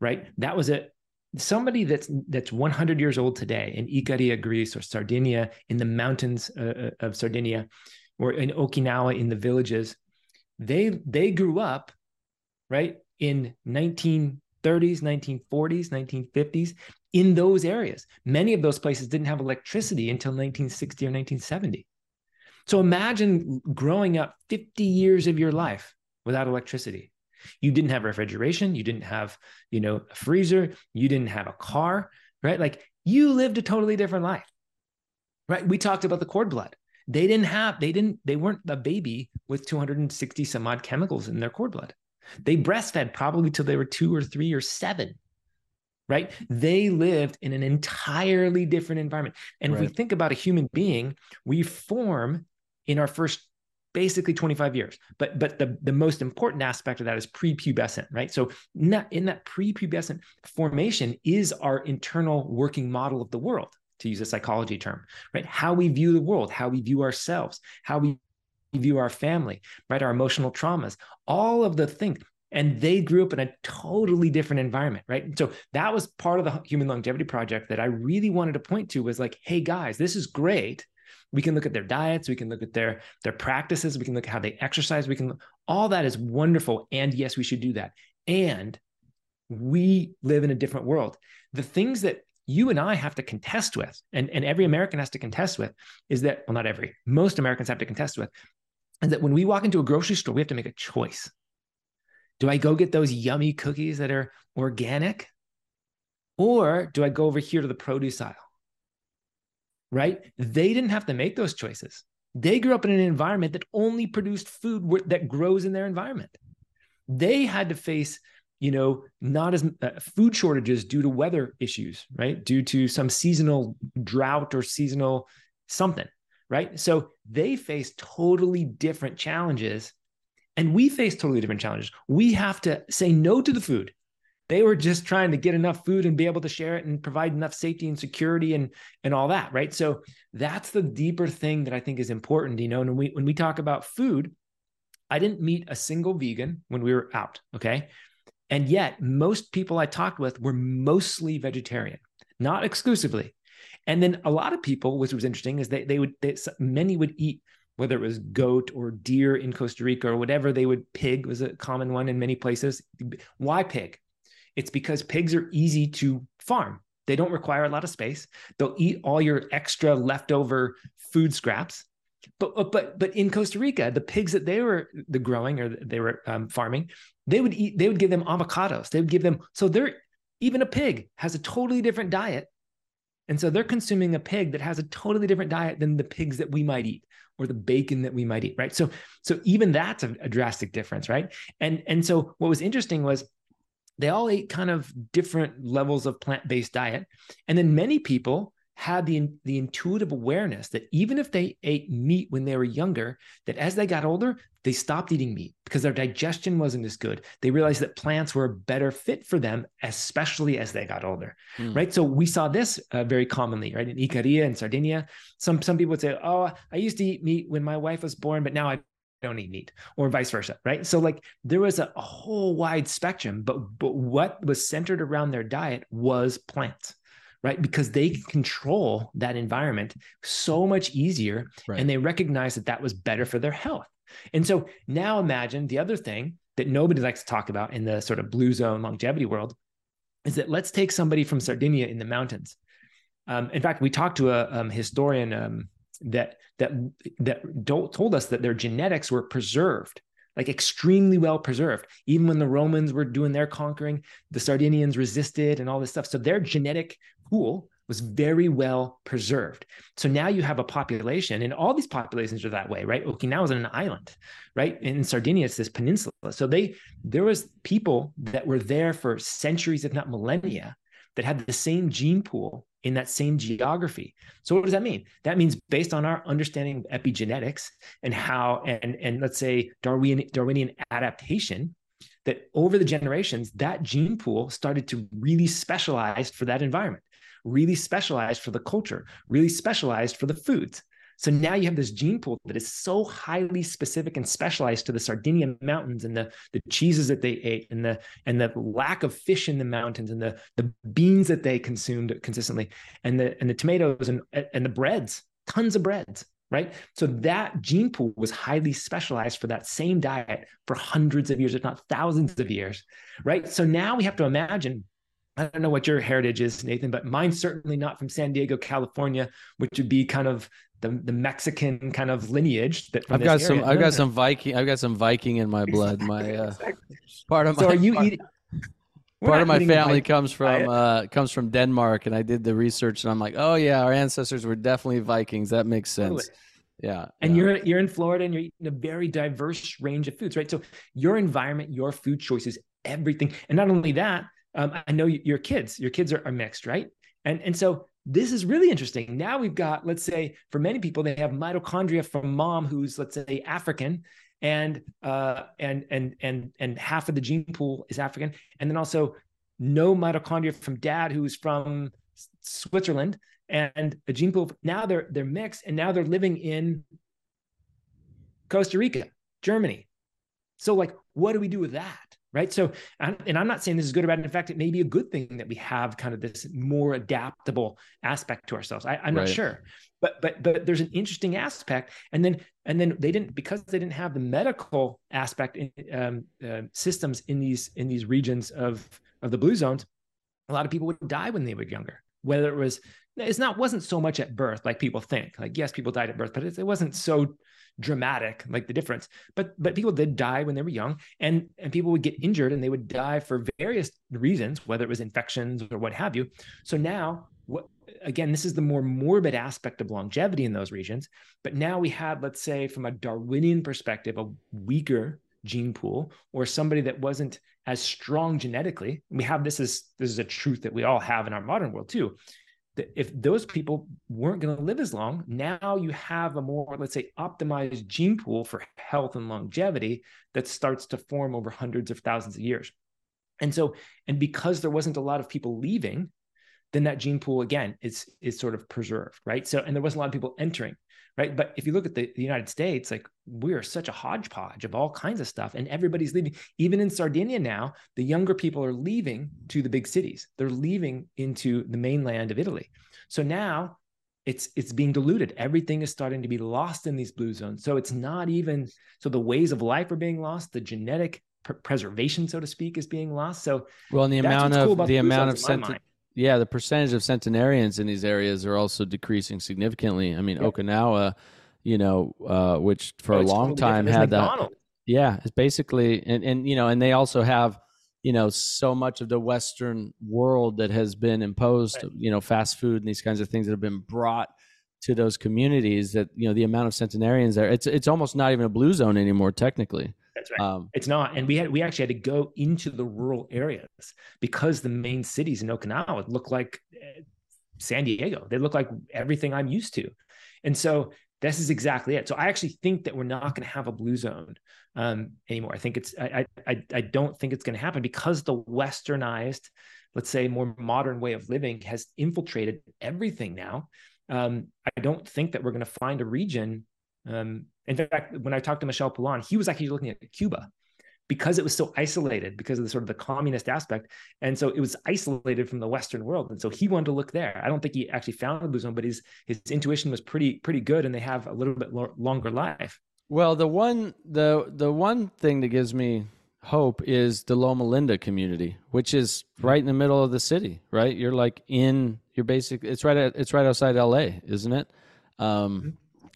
Right? That was it. Somebody that's that's 100 years old today in Ikaria, Greece, or Sardinia, in the mountains uh, uh, of Sardinia, or in Okinawa, in the villages, they they grew up, right, in 1930s, 1940s, 1950s, in those areas. Many of those places didn't have electricity until 1960 or 1970. So imagine growing up 50 years of your life without electricity. You didn't have refrigeration, you didn't have, you know, a freezer, you didn't have a car, right? Like you lived a totally different life. Right? We talked about the cord blood. They didn't have, they didn't, they weren't a baby with 260 some odd chemicals in their cord blood. They breastfed probably till they were two or three or seven right? They lived in an entirely different environment. And right. if we think about a human being, we form in our first basically 25 years. But but the, the most important aspect of that is prepubescent, right? So in that, in that prepubescent formation is our internal working model of the world, to use a psychology term, right? How we view the world, how we view ourselves, how we view our family, right? Our emotional traumas, all of the things. And they grew up in a totally different environment, right? So that was part of the Human Longevity Project that I really wanted to point to was like, hey guys, this is great we can look at their diets we can look at their their practices we can look at how they exercise we can all that is wonderful and yes we should do that and we live in a different world the things that you and I have to contest with, and, and every American has to contest with, is that, well, not every, most Americans have to contest with, is that when we walk into a grocery store, we have to make a choice. Do I go get those yummy cookies that are organic? Or do I go over here to the produce aisle? Right? They didn't have to make those choices. They grew up in an environment that only produced food that grows in their environment. They had to face, you know, not as uh, food shortages due to weather issues, right? Due to some seasonal drought or seasonal something, right? So they face totally different challenges And we face totally different challenges. We have to say no to the food. They were just trying to get enough food and be able to share it and provide enough safety and security and and all that, right? So that's the deeper thing that I think is important, you know. And when we when we talk about food, I didn't meet a single vegan when we were out, okay? And yet, most people I talked with were mostly vegetarian, not exclusively. And then a lot of people, which was interesting, is they they would they, many would eat whether it was goat or deer in Costa Rica or whatever they would pig was a common one in many places. Why pig? It's because pigs are easy to farm. They don't require a lot of space. They'll eat all your extra leftover food scraps. But but but in Costa Rica, the pigs that they were the growing or they were um, farming, they would eat. They would give them avocados. They would give them. So they're even a pig has a totally different diet, and so they're consuming a pig that has a totally different diet than the pigs that we might eat or the bacon that we might eat. Right. So so even that's a, a drastic difference. Right. And and so what was interesting was they all ate kind of different levels of plant-based diet. And then many people had the, the intuitive awareness that even if they ate meat when they were younger that as they got older they stopped eating meat because their digestion wasn't as good. They realized that plants were a better fit for them especially as they got older mm. right? So we saw this uh, very commonly right in icaria and sardinia. Some some people would say oh i used to eat meat when my wife was born but now i don't eat meat or vice versa right? So like there was a, a, whole wide spectrum but but what was centered around their diet was plants right? Because they control that environment so much easier right. and they recognize that that was better for their health. And so now imagine the other thing that nobody likes to talk about in the sort of blue zone longevity world is that let's take somebody from sardinia in the mountains. Um, in fact we talked to a um, historian um, that that that told us that their genetics were preserved like extremely well preserved. Even when the romans were doing their conquering the sardinians resisted and all this stuff. So their genetic pool was very well preserved. So now you have a population and all these populations are that way right? Okinawa is an island right? In sardinia it's this peninsula. So they there was people that were there for centuries if not millennia that had the same gene pool in that same geography. So what does that mean? That means based on our understanding of epigenetics and how and and let's say Darwinian Darwinian adaptation that over the generations that gene pool started to really specialize for that environment, really specialized for the culture, really specialized for the foods. So now you have this gene pool that is so highly specific and specialized to the Sardinia mountains and the, the cheeses that they ate and the and the lack of fish in the mountains and the, the beans that they consumed consistently and the and the tomatoes and and the breads, tons of breads, right? So that gene pool was highly specialized for that same diet for hundreds of years, if not thousands of years, right? So now we have to imagine I don't know what your heritage is, Nathan, but mine's certainly not from San Diego, California, which would be kind of the, the Mexican kind of lineage that I've got some I've got some Viking I've got some Viking in my blood. My uh, *laughs* part of my so are you eating *laughs* part of my family comes from uh, comes from Denmark, and I did the research, and I'm like, oh yeah, our ancestors were definitely Vikings. That makes sense. Totally. Yeah, and yeah. you're you're in Florida, and you're eating a very diverse range of foods, right? So your environment, your food choices, everything, and not only that, um, I know your kids, your kids are, are mixed, right? And and so this is really interesting. Now we've got, let's say, for many people, they have mitochondria from mom who's, let's say, African, and uh, and and and and half of the gene pool is African, and then also no mitochondria from dad who's from Switzerland, and a gene pool. Now they're they're mixed, and now they're living in Costa Rica, Germany. So, like, what do we do with that? Right? So, and I'm not saying this is good or bad. In fact, it may be a good thing that we have kind of this more adaptable aspect to ourselves. I, am right. not sure, but but but there's an interesting aspect. And then and then they didn't because they didn't have the medical aspect in, um, uh, systems in these in these regions of of the blue zones. A lot of people would die when they were younger, whether it was it's not wasn't so much at birth like people think. Like yes, people died at birth, but it, it wasn't so dramatic like the difference. But but people did die when they were young and and people would get injured and they would die for various reasons whether it was infections or what have you. So now what again this is the more morbid aspect of longevity in those regions but now we had let's say from a darwinian perspective a weaker gene pool or somebody that wasn't as strong genetically. We have this as this is a truth that we all have in our modern world too if those people weren't going to live as long, now you have a more, let's say, optimized gene pool for health and longevity that starts to form over hundreds of thousands of years. And so, and because there wasn't a lot of people leaving, then that gene pool again is is sort of preserved, right? So, and there wasn't a lot of people entering, right? But if you look at the, the United States, like we're such a hodgepodge of all kinds of stuff, and everybody's leaving. Even in Sardinia now, the younger people are leaving to the big cities. They're leaving into the mainland of Italy. So now it's it's being diluted. Everything is starting to be lost in these blue zones. So it's not even so the ways of life are being lost. The genetic preservation, so to speak, is being lost. So well, and the amount of cool the amount of centi- yeah, the percentage of centenarians in these areas are also decreasing significantly. I mean, yeah. Okinawa, you know, uh, which for oh, a long time had that. Yeah, it's basically, and and you know, and they also have, you know, so much of the Western world that has been imposed, right. you know, fast food and these kinds of things that have been brought to those communities. That you know, the amount of centenarians there, it's it's almost not even a blue zone anymore, technically. That's right. Um, it's not, and we had we actually had to go into the rural areas because the main cities in Okinawa look like eh, San Diego. They look like everything I'm used to, and so this is exactly it. So I actually think that we're not going to have a blue zone um, anymore. I think it's I I I don't think it's going to happen because the westernized, let's say, more modern way of living has infiltrated everything now. Um, I don't think that we're going to find a region um, in fact, when I talked to Michel Poulain, he was actually looking at Cuba because it was so isolated because of the sort of the communist aspect. And so it was isolated from the Western world. And so he wanted to look there. I don't think he actually found zone, but his his intuition was pretty pretty good and they have a little bit lo- longer life. Well, the one the the one thing that gives me hope is the Loma Linda community, which is right in the middle of the city, right? You're like in you're basic it's right at, it's right outside LA, isn't it? Um, mm-hmm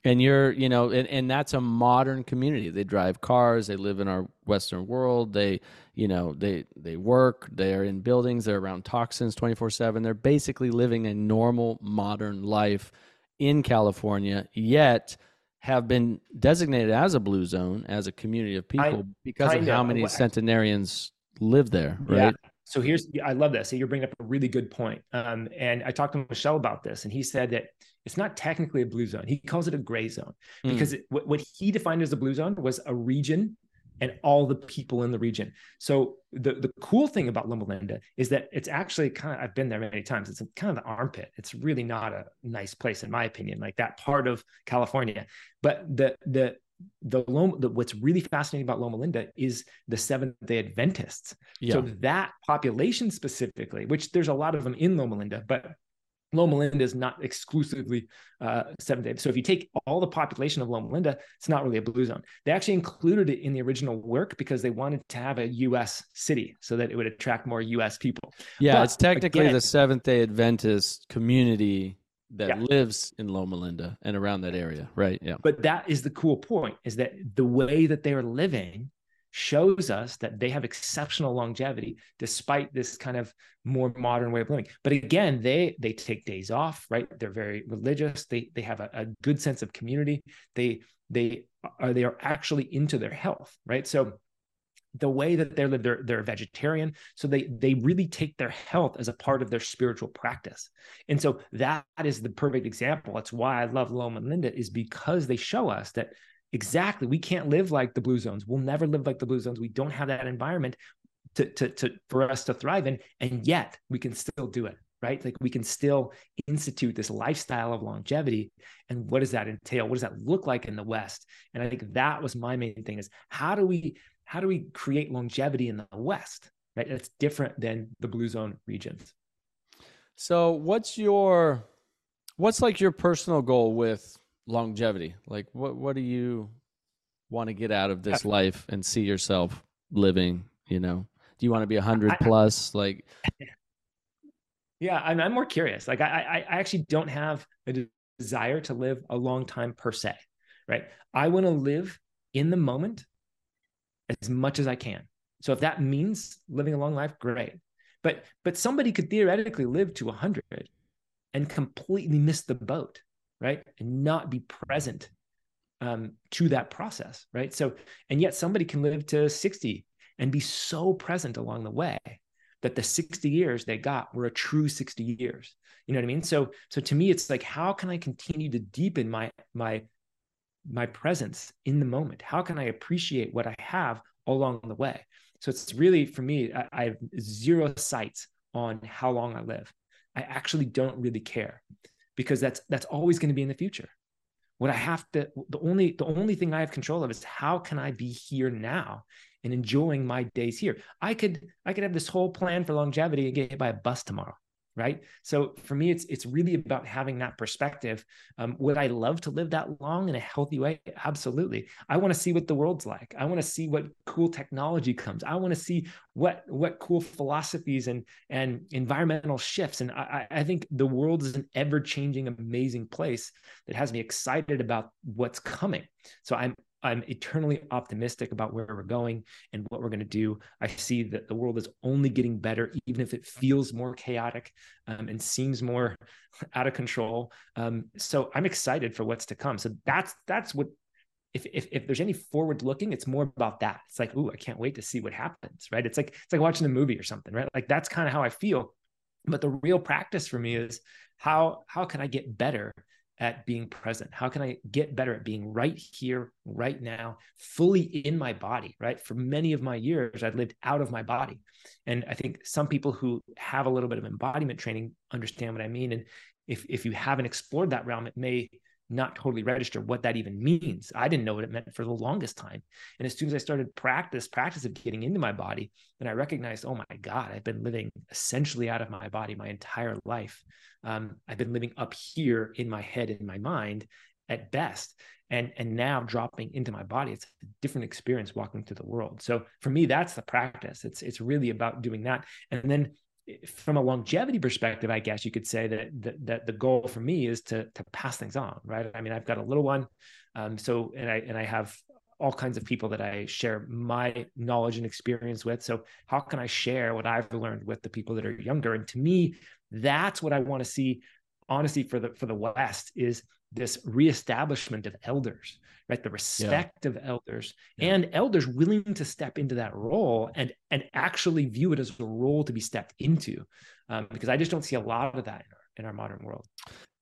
and you're you know and, and that's a modern community. They drive cars they live in our western world they you know they they work they're in buildings they're around toxins 24 7 they're basically living a normal modern life in california yet have been designated as a blue zone as a community of people I, because of how many centenarians live there right? Yeah. so here's i love that. So you're bringing up a really good point. Um, and i talked to Michel about this and he said that it's not technically a blue zone. He calls it a gray zone mm. because it, what, what he defined as a blue zone was a region and all the people in the region. So the the cool thing about Loma Linda is that it's actually kind of I've been there many times. It's kind of the armpit. It's really not a nice place in my opinion, like that part of California. But the the the Loma, the, what's really fascinating about Loma Linda is the Seventh Day Adventists. Yeah. So that population specifically, which there's a lot of them in Loma Linda, but Loma Linda is not exclusively uh, seven day. So if you take all the population of Loma Linda, it's not really a blue zone. They actually included it in the original work because they wanted to have a U.S. city so that it would attract more U.S. people. Yeah, but it's technically again, the Seventh Day Adventist community that yeah. lives in Loma Linda and around that area, right? Yeah. But that is the cool point: is that the way that they are living shows us that they have exceptional longevity despite this kind of more modern way of living. But again they they take days off right? They're very religious. They they have a, a good sense of community. They they are they are actually into their health right? So the way that they live they're, they're vegetarian so they they really take their health as a part of their spiritual practice. And so that is the perfect example. That's why i love loma linda is because they show us that exactly. We can't live like the blue zones. We'll never live like the blue zones. We don't have that environment to, to, to for us to thrive in and yet we can still do it right? Like we can still institute this lifestyle of longevity. And what does that entail? What does that look like in the west? And i think that was my main thing is how do we how do we create longevity in the west right? That's different than the blue zone regions. So what's your what's like your personal goal with longevity? Like, what what do you want to get out of this life and see yourself living? You know, do you want to be a hundred plus? Like, yeah, I'm, I'm more curious. Like, I, I I actually don't have a desire to live a long time per se, right? I want to live in the moment as much as I can. So if that means living a long life, great. But but somebody could theoretically live to 100 and completely miss the boat right and not be present um, to that process right so and yet somebody can live to 60 and be so present along the way that the 60 years they got were a true 60 years. You know what I mean? So so to me it's like how can I continue to deepen my my my presence in the moment? How can I appreciate what I have along the way? So it's really for me I, I have zero sights on how long I live. I actually don't really care because that's that's always going to be in the future. What I have to the only the only thing I have control of is how can I be here now and enjoying my days here. I could I could have this whole plan for longevity and get hit by a bus tomorrow right? So for me it's it's really about having that perspective. Um, would i love to live that long in a healthy way? Absolutely. I want to see what the world's like. I want to see what cool technology comes. I want to see what what cool philosophies and and environmental shifts. And i i think the world is an ever changing amazing place that has me excited about what's coming. So i'm I'm eternally optimistic about where we're going and what we're going to do. I see that the world is only getting better, even if it feels more chaotic um, and seems more *laughs* out of control. Um, so I'm excited for what's to come. So that's that's what. If, if, if there's any forward looking, it's more about that. It's like, ooh, I can't wait to see what happens, right? It's like it's like watching a movie or something, right? Like that's kind of how I feel. But the real practice for me is how how can I get better at being present? How can I get better at being right here, right now, fully in my body? Right. For many of my years, I'd lived out of my body. And I think some people who have a little bit of embodiment training understand what I mean. And if, if you haven't explored that realm, it may not totally register what that even means. I didn't know what it meant for the longest time. And as soon as I started practice, practice of getting into my body, then I recognized, oh my God, I've been living essentially out of my body my entire life. Um, I've been living up here in my head, in my mind at best. And, and now dropping into my body, it's a different experience walking through the world. So for me, that's the practice. It's, it's really about doing that. And then from a longevity perspective, I guess you could say that, that, that the goal for me is to to pass things on, right? I mean, I've got a little one, um, so and I and I have all kinds of people that I share my knowledge and experience with. So how can I share what I've learned with the people that are younger? And to me, that's what I want to see. Honestly, for the for the West is this reestablishment of elders, right? The respect yeah. of elders yeah. and elders willing to step into that role and and actually view it as a role to be stepped into, um, because I just don't see a lot of that in our, in our modern world.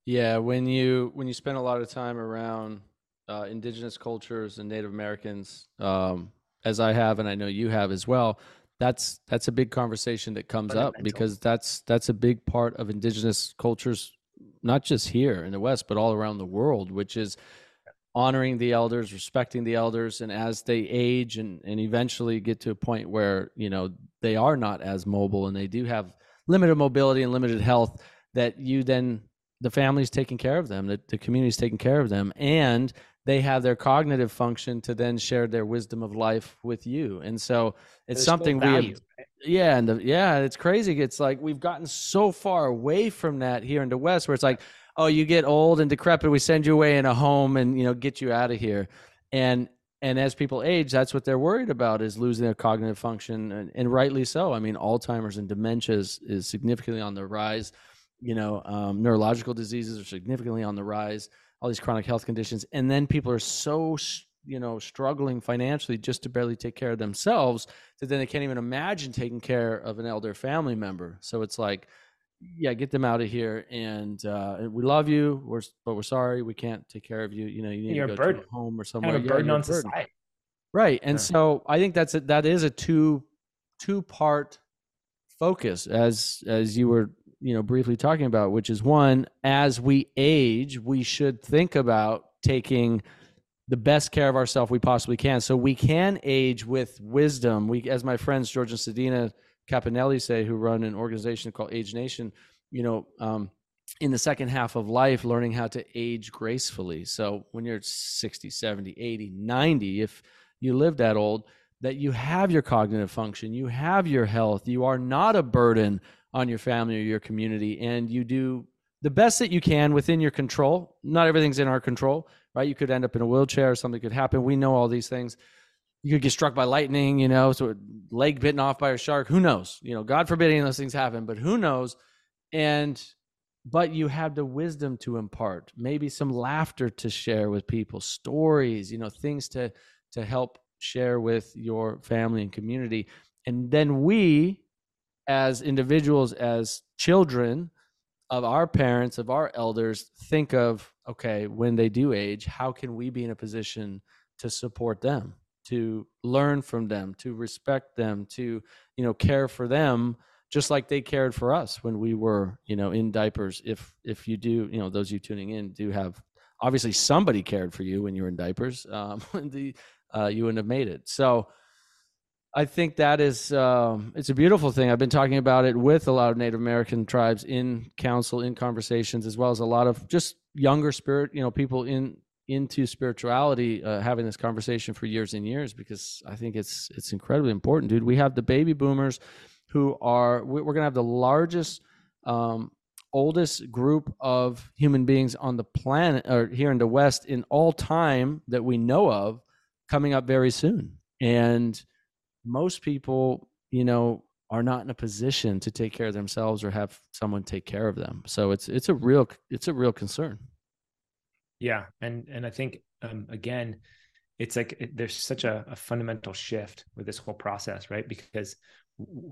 Yeah, when you when you spend a lot of time around uh, indigenous cultures and Native Americans, um, as I have, and I know you have as well, that's that's a big conversation that comes up because that's that's a big part of indigenous cultures not just here in the West, but all around the world, which is honoring the elders, respecting the elders, and as they age and, and eventually get to a point where, you know, they are not as mobile and they do have limited mobility and limited health, that you then the family's taking care of them, that the community's taking care of them, and they have their cognitive function to then share their wisdom of life with you. And so it's There's something we have, yeah, and the, yeah, it's crazy. It's like we've gotten so far away from that here in the West, where it's like, oh, you get old and decrepit, we send you away in a home and you know get you out of here. And and as people age, that's what they're worried about is losing their cognitive function, and, and rightly so. I mean, Alzheimer's and dementia is, is significantly on the rise. You know, um, neurological diseases are significantly on the rise. All these chronic health conditions, and then people are so you know struggling financially just to barely take care of themselves that then they can't even imagine taking care of an elder family member so it's like yeah get them out of here and uh, we love you we're but we're sorry we can't take care of you you know you need you're to go to home or somewhere kind of a burden yeah, on burden. society right and sure. so i think that's a, that is a two two part focus as as you were you know briefly talking about which is one as we age we should think about taking the best care of ourselves we possibly can. So we can age with wisdom. We, as my friends George and Sadina Capinelli say, who run an organization called Age Nation, you know, um, in the second half of life, learning how to age gracefully. So when you're 60, 70, 80, 90, if you live that old, that you have your cognitive function, you have your health, you are not a burden on your family or your community, and you do the best that you can within your control. Not everything's in our control, right? You could end up in a wheelchair, or something could happen. We know all these things. You could get struck by lightning, you know, so leg bitten off by a shark. Who knows? You know, God forbid any of those things happen, but who knows? And but you have the wisdom to impart, maybe some laughter to share with people, stories, you know, things to to help share with your family and community. And then we as individuals, as children of our parents, of our elders, think of okay, when they do age, how can we be in a position to support them, to learn from them, to respect them, to you know care for them just like they cared for us when we were you know in diapers. If if you do you know those you tuning in do have obviously somebody cared for you when you were in diapers um *laughs* the uh, you wouldn't have made it. So I think that is um, it's a beautiful thing. I've been talking about it with a lot of Native American tribes in council, in conversations, as well as a lot of just younger spirit, you know, people in into spirituality, uh, having this conversation for years and years because I think it's it's incredibly important, dude. We have the baby boomers who are we're going to have the largest um, oldest group of human beings on the planet or here in the west in all time that we know of coming up very soon and most people you know are not in a position to take care of themselves or have someone take care of them. So it's it's a real it's a real concern. Yeah and and i think um, again it's like it, there's such a, a fundamental shift with this whole process right? Because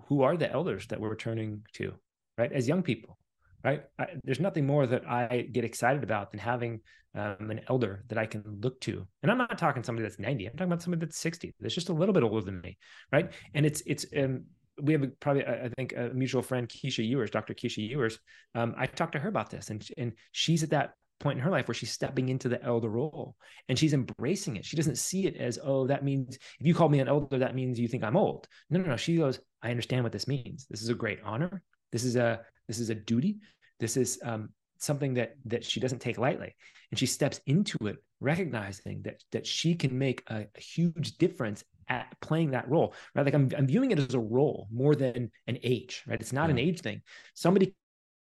who are the elders that we're returning to, right? As young people, right? I, there's nothing more that I get excited about than having um, an elder that I can look to. And I'm not talking somebody that's 90. I'm talking about somebody that's 60. That's just a little bit older than me, right? And it's it's um, we have a, probably I think a mutual friend, Keesha Ewers, Dr. Keesha Ewers. Um, I talked to her about this, and and she's at that point in her life where she's stepping into the elder role and she's embracing it. She doesn't see it as, oh, that means if you call me an elder, that means you think I'm old. No, no, no. She goes, I understand what this means. This is a great honor. This is a this is a duty. This is um, something that that she doesn't take lightly, and she steps into it, recognizing that that she can make a, a huge difference at playing that role. Right, like I'm I'm viewing it as a role more than an age. Right, it's not yeah. an age thing. Somebody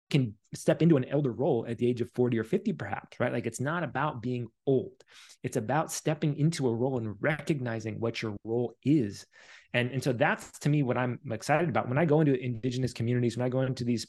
can step into an elder role at the age of 40 or 50 perhaps right like it's not about being old it's about stepping into a role and recognizing what your role is and and so that's to me what i'm excited about when i go into indigenous communities when i go into these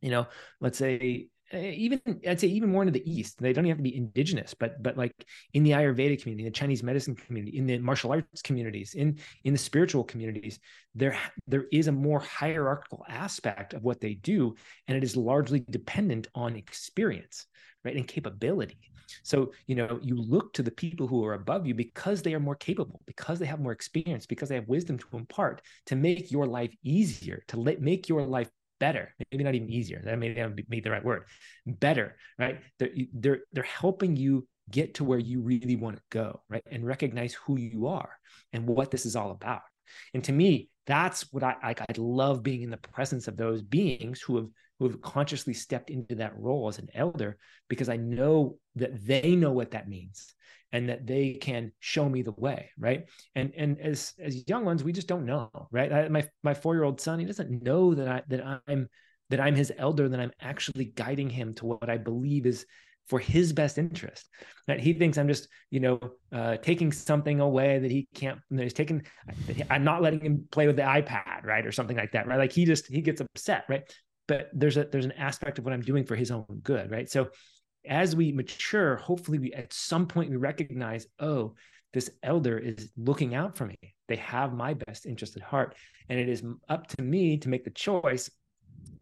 you know let's say Eh, even I'd say even more into the East. They don't even have to be indigenous, but but like in the Ayurvedic community, the Chinese medicine community, in the martial arts communities, in in the spiritual communities, there there is a more hierarchical aspect of what they do, and it is largely dependent on experience, right, and capability. So you know you look to the people who are above you because they are more capable, because they have more experience, because they have wisdom to impart to make your life easier, to let, make your life better maybe not even easier that may not be the right word better right? They're, they're they're helping you get to where you really want to go right? And recognize who you are and what this is all about. And to me that's what i like i love being in the presence of those beings who have who have consciously stepped into that role as an elder because i know that they know what that means and that they can show me the way right? And and as as young ones we just don't know right? I, my my 4 year old son he doesn't know that i that i'm that i'm his elder that i'm actually guiding him to what i believe is for his best interest. That he thinks i'm just you know uh, taking something away that he can't he's taking i'm not letting him play with the ipad right or something like that right? Like he just he gets upset right? But there's a there's an aspect of what i'm doing for his own good right? So as we mature, hopefully we at some point we recognize, oh, this elder is looking out for me. They have my best interest at heart. And it is up to me to make the choice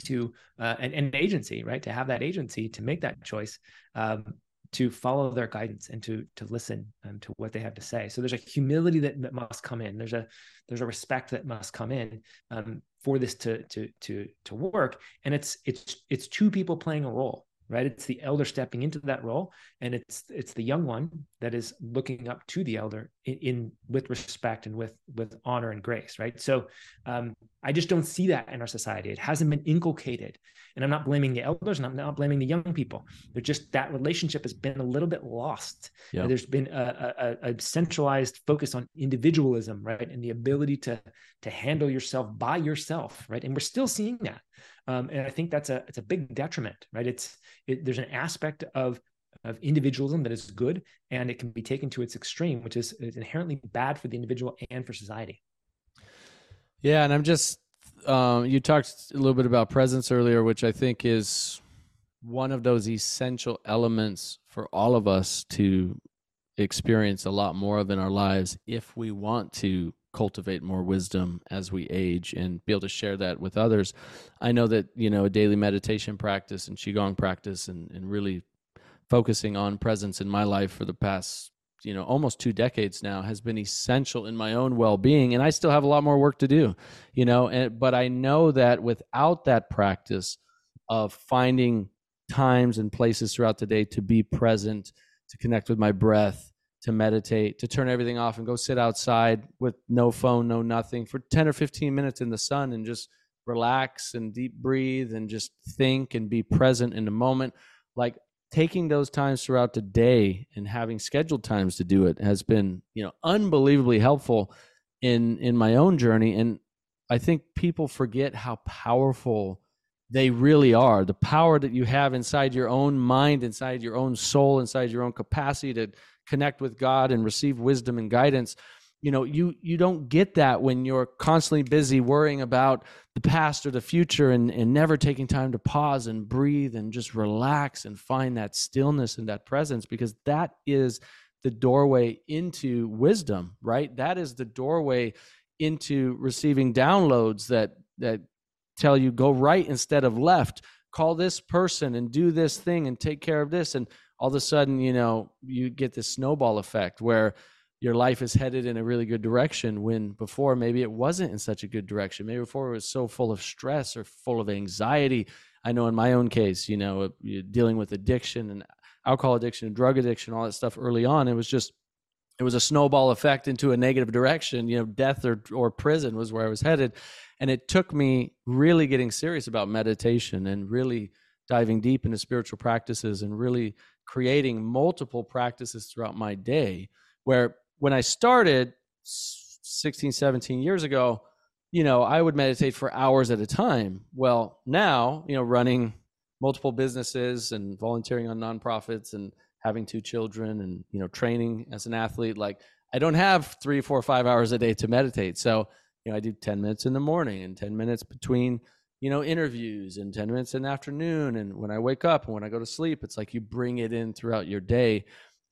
to uh, an, an agency, right? To have that agency to make that choice, um, to follow their guidance and to to listen um, to what they have to say. So there's a humility that, that must come in. There's a there's a respect that must come in um, for this to to to to work. And it's it's it's two people playing a role right? It's the elder stepping into that role and it's it's the young one that is looking up to the elder in, in with respect and with with honor and grace right? So um, i just don't see that in our society. It hasn't been inculcated and i'm not blaming the elders and i'm not blaming the young people they're just that relationship has been a little bit lost. Yep. there's been a, a, a centralized focus on individualism right? And the ability to to handle yourself by yourself right? And we're still seeing that um, and I think that's a it's a big detriment, right? It's it, there's an aspect of of individualism that is good, and it can be taken to its extreme, which is, is inherently bad for the individual and for society. Yeah, and I'm just um, you talked a little bit about presence earlier, which I think is one of those essential elements for all of us to experience a lot more of in our lives if we want to cultivate more wisdom as we age and be able to share that with others. I know that, you know, a daily meditation practice and Qigong practice and, and really focusing on presence in my life for the past, you know, almost two decades now has been essential in my own well being. And I still have a lot more work to do, you know, and, but I know that without that practice of finding times and places throughout the day to be present, to connect with my breath, to meditate, to turn everything off and go sit outside with no phone, no nothing for 10 or 15 minutes in the sun and just relax and deep breathe and just think and be present in the moment. Like taking those times throughout the day and having scheduled times to do it has been, you know, unbelievably helpful in in my own journey and I think people forget how powerful they really are. The power that you have inside your own mind, inside your own soul, inside your own capacity to connect with God and receive wisdom and guidance. You know, you you don't get that when you're constantly busy worrying about the past or the future and, and never taking time to pause and breathe and just relax and find that stillness and that presence because that is the doorway into wisdom, right? That is the doorway into receiving downloads that that tell you go right instead of left call this person and do this thing and take care of this and all of a sudden you know you get this snowball effect where your life is headed in a really good direction when before maybe it wasn't in such a good direction. Maybe before it was so full of stress or full of anxiety. I know in my own case you know dealing with addiction and alcohol addiction and drug addiction all that stuff early on it was just it was a snowball effect into a negative direction. You know death or, or prison was where i was headed. And it took me really getting serious about meditation and really diving deep into spiritual practices and really creating multiple practices throughout my day where when i started 16 17 years ago you know i would meditate for hours at a time. Well now you know running multiple businesses and volunteering on nonprofits and having two children and you know training as an athlete like i don't have three four five hours a day to meditate. So you know i do 10 minutes in the morning and 10 minutes between you know interviews and 10 minutes in the afternoon and when i wake up and when i go to sleep it's like you bring it in throughout your day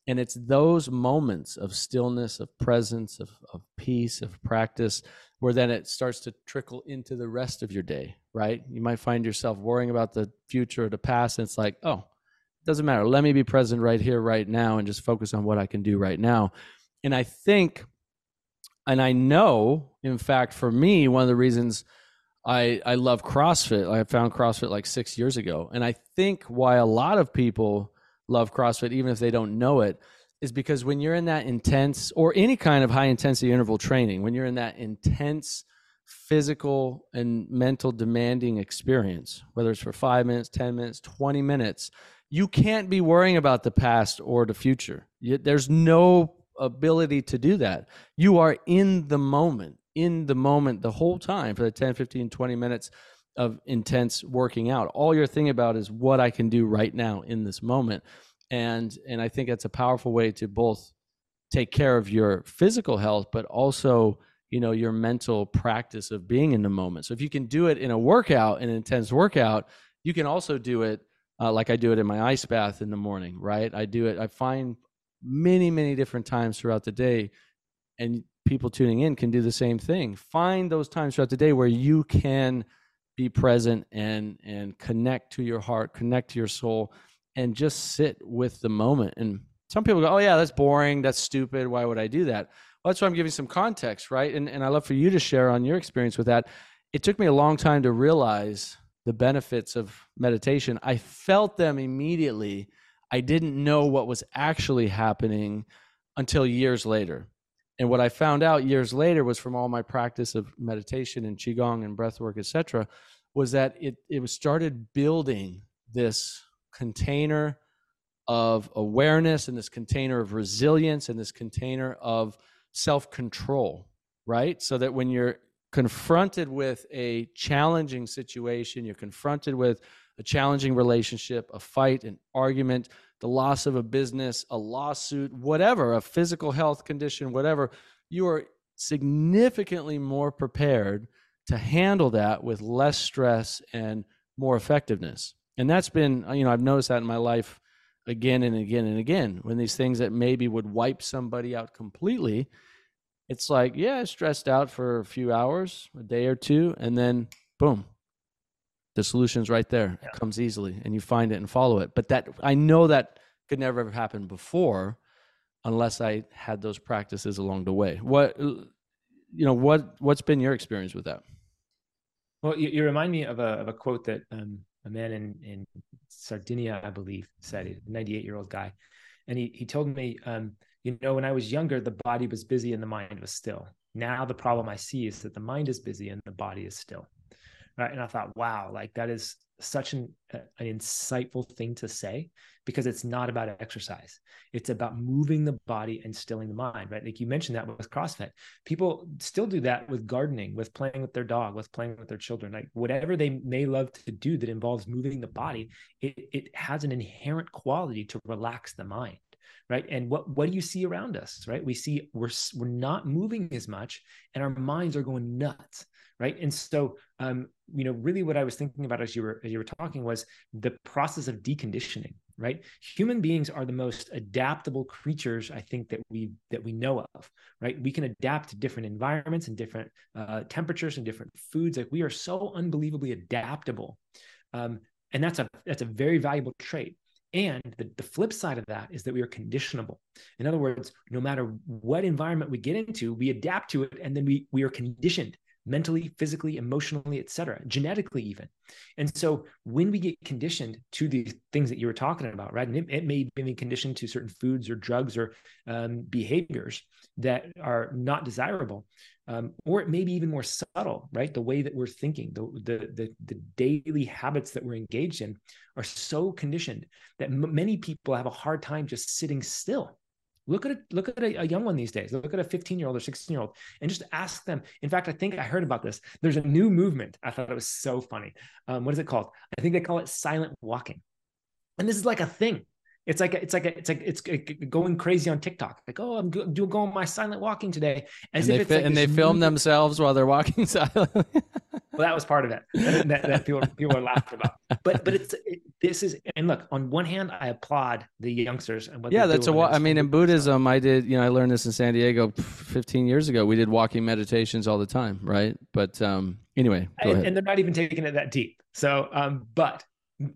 and it's those moments of stillness of presence of, of peace of practice where then it starts to trickle into the rest of your day right you might find yourself worrying about the future or the past and it's like oh it doesn't matter. Let me be present right here, right now, and just focus on what I can do right now. And I think, and I know, in fact, for me, one of the reasons I I love CrossFit, I found CrossFit like six years ago, and I think why a lot of people love CrossFit, even if they don't know it, is because when you're in that intense or any kind of high intensity interval training, when you're in that intense physical and mental demanding experience, whether it's for five minutes, 10 minutes, 20 minutes, you can't be worrying about the past or the future. There's no ability to do that. You are in the moment, in the moment the whole time for the 10, 15, 20 minutes of intense working out. All you're thinking about is what I can do right now in this moment. And and I think that's a powerful way to both take care of your physical health but also you know your mental practice of being in the moment so if you can do it in a workout an intense workout you can also do it uh, like I do it in my ice bath in the morning, right? I do it, I find many, many different times throughout the day, and people tuning in can do the same thing. Find those times throughout the day where you can be present and and connect to your heart, connect to your soul, and just sit with the moment. And some people go, "Oh yeah, that's boring. That's stupid. Why would I do that?" Well, that's why I'm giving some context, right? And and I love for you to share on your experience with that. It took me a long time to realize the benefits of meditation, I felt them immediately. I didn't know what was actually happening until years later. And what I found out years later was from all my practice of meditation and qigong and breath work, etc., was that it it was started building this container of awareness and this container of resilience and this container of self-control, right? So that when you're confronted with a challenging situation, you're confronted with a challenging relationship, a fight, an argument, the loss of a business, a lawsuit, whatever, a physical health condition, whatever, you are significantly more prepared to handle that with less stress and more effectiveness. And that's been, you know, I've noticed that in my life again and again and again when these things that maybe would wipe somebody out completely it's like, yeah, I stressed out for a few hours, a day or two, and then boom, the solution's right there. Yeah. It comes easily and you find it and follow it. But that I know that could never have happened before unless I had those practices along the way. What you know, what what's been your experience with that? Well, you, you remind me of a of a quote that um, a man in in Sardinia, I believe, said. a 98 year old guy, and he he told me, um, you know, when I was younger, the body was busy and the mind was still. Now the problem I see is that the mind is busy and the body is still. Right. And I thought, wow, like that is such an, an insightful thing to say because it's not about exercise. It's about moving the body and stilling the mind, right? Like you mentioned that with CrossFit. People still do that with gardening, with playing with their dog, with playing with their children, like whatever they may love to do that involves moving the body, it, it has an inherent quality to relax the mind right and what what do you see around us right we see we're we're not moving as much and our minds are going nuts right? And so um you know really what i was thinking about as you were as you were talking was the process of deconditioning right? Human beings are the most adaptable creatures i think that we that we know of right? We can adapt to different environments and different uh, temperatures and different foods. Like we are so unbelievably adaptable. Um, and that's a that's a very valuable trait. And the, the flip side of that is that we are conditionable. In other words, no matter what environment we get into, we adapt to it and then we, we are conditioned mentally, physically, emotionally, etc., genetically even. And so when we get conditioned to the things that you were talking about, right, and it, it may be conditioned to certain foods or drugs or um, behaviors that are not desirable, um, or it may be even more subtle, right? The way that we're thinking, the, the the the daily habits that we're engaged in are so conditioned that m- many people have a hard time just sitting still Look at it. Look at a, a, young one these days. Look at a 15 year old or 16 year old, and just ask them. In fact, I think I heard about this. There's a new movement. I thought it was so funny. Um, what is it called? I think they call it silent walking, and this is like a thing. It's like it's like a, it's like it's going crazy on TikTok. Like, oh, I'm doing going my silent walking today, as and if they, like and they film themselves while they're walking *laughs* silently. well, that was part of it that, that people people are laughing about. But but it's it, this is and look on one hand, I applaud the youngsters and what yeah, that's a. I mean, in Buddhism, I did you know I learned this in San Diego 15 years ago. We did walking meditations all the time, right? But um anyway, and, and, they're not even taking it that deep. So um, but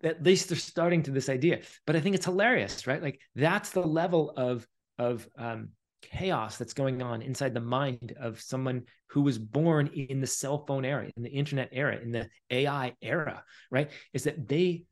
at least they're starting to this idea. But I think it's hilarious, right? Like that's the level of of um chaos that's going on inside the mind of someone who was born in the cell phone era, in the internet era, in the AI era, right? Is that they,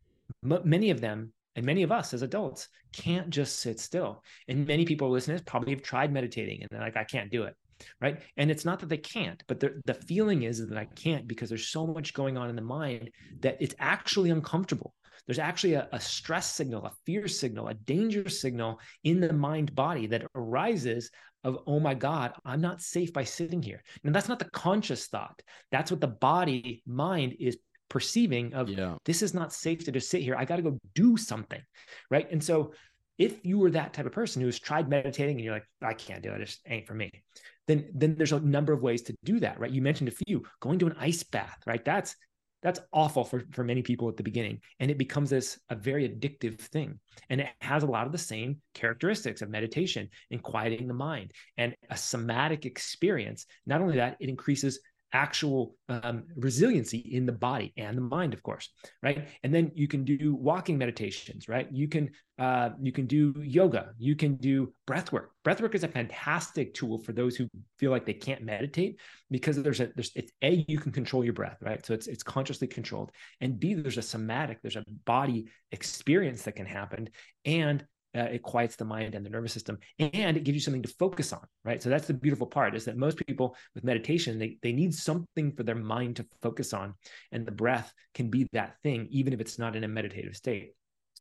m- many of them, and many of us as adults can't just sit still. And many people listening probably have tried meditating and they're like, I can't do it. Right. And it's not that they can't, but the, the feeling is that I can't because there's so much going on in the mind that it's actually uncomfortable there's actually a, a, stress signal, a fear signal, a danger signal in the mind body that arises of, oh my God, I'm not safe by sitting here. And that's not the conscious thought. That's what the body mind is perceiving of yeah. this is not safe to just sit here. I got to go do something. Right. And so if you were that type of person who's tried meditating and you're like, I can't do it, it just ain't for me, then then there's a number of ways to do that, right? You mentioned a few, going to an ice bath, right? That's that's awful for, for many people at the beginning and it becomes this a very addictive thing and it has a lot of the same characteristics of meditation and quieting the mind and a somatic experience not only that it increases actual um, resiliency in the body and the mind of course right? And then you can do walking meditations right? You can uh, you can do yoga. You can do breath work. Breath work is a fantastic tool for those who feel like they can't meditate because there's a there's it's a you can control your breath right? So it's it's consciously controlled. And b there's a somatic there's a body experience that can happen. And uh, it quiets the mind and the nervous system and it gives you something to focus on right? So that's the beautiful part is that most people with meditation they, they need something for their mind to focus on and the breath can be that thing even if it's not in a meditative state.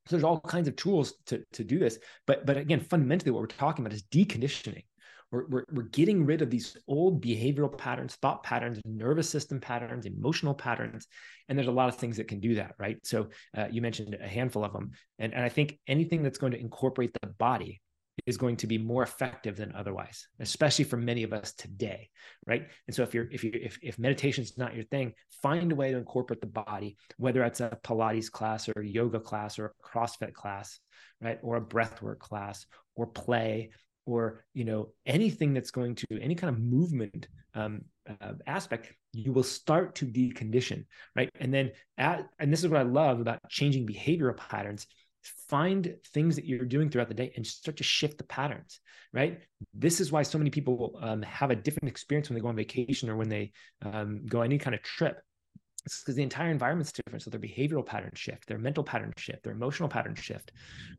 So there's all kinds of tools to, to do this but but again fundamentally what we're talking about is deconditioning we're, we're, we're getting rid of these old behavioral patterns, thought patterns, nervous system patterns, emotional patterns. And there's a lot of things that can do that, right? So uh, you mentioned a handful of them. And, and I think anything that's going to incorporate the body is going to be more effective than otherwise, especially for many of us today, right? And so if you're if you if if meditation is not your thing, find a way to incorporate the body, whether it's a Pilates class or yoga class or a CrossFit class, right, or a breathwork class or play or you know anything that's going to any kind of movement um, uh, aspect you will start to decondition right? And then at, and this is what i love about changing behavioral patterns. Find things that you're doing throughout the day and start to shift the patterns right? This is why so many people um, have a different experience when they go on vacation or when they um, go any kind of trip it's because the entire environment's different so their behavioral pattern shift their mental pattern shift their emotional pattern shift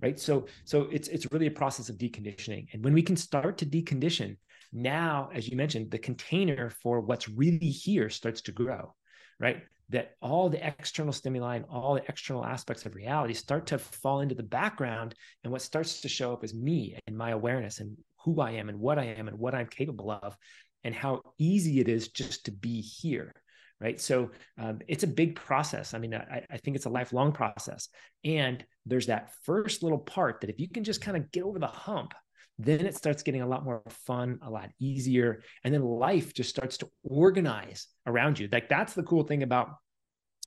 right? So so it's it's really a process of deconditioning and when we can start to decondition now as you mentioned the container for what's really here starts to grow right? That all the external stimuli and all the external aspects of reality start to fall into the background and what starts to show up is me and my awareness and who i am and what i am and what i'm capable of and how easy it is just to be here right so um, it's a big process i mean I, I think it's a lifelong process and there's that first little part that if you can just kind of get over the hump then it starts getting a lot more fun, a lot easier. And then life just starts to organize around you. Like that's the cool thing about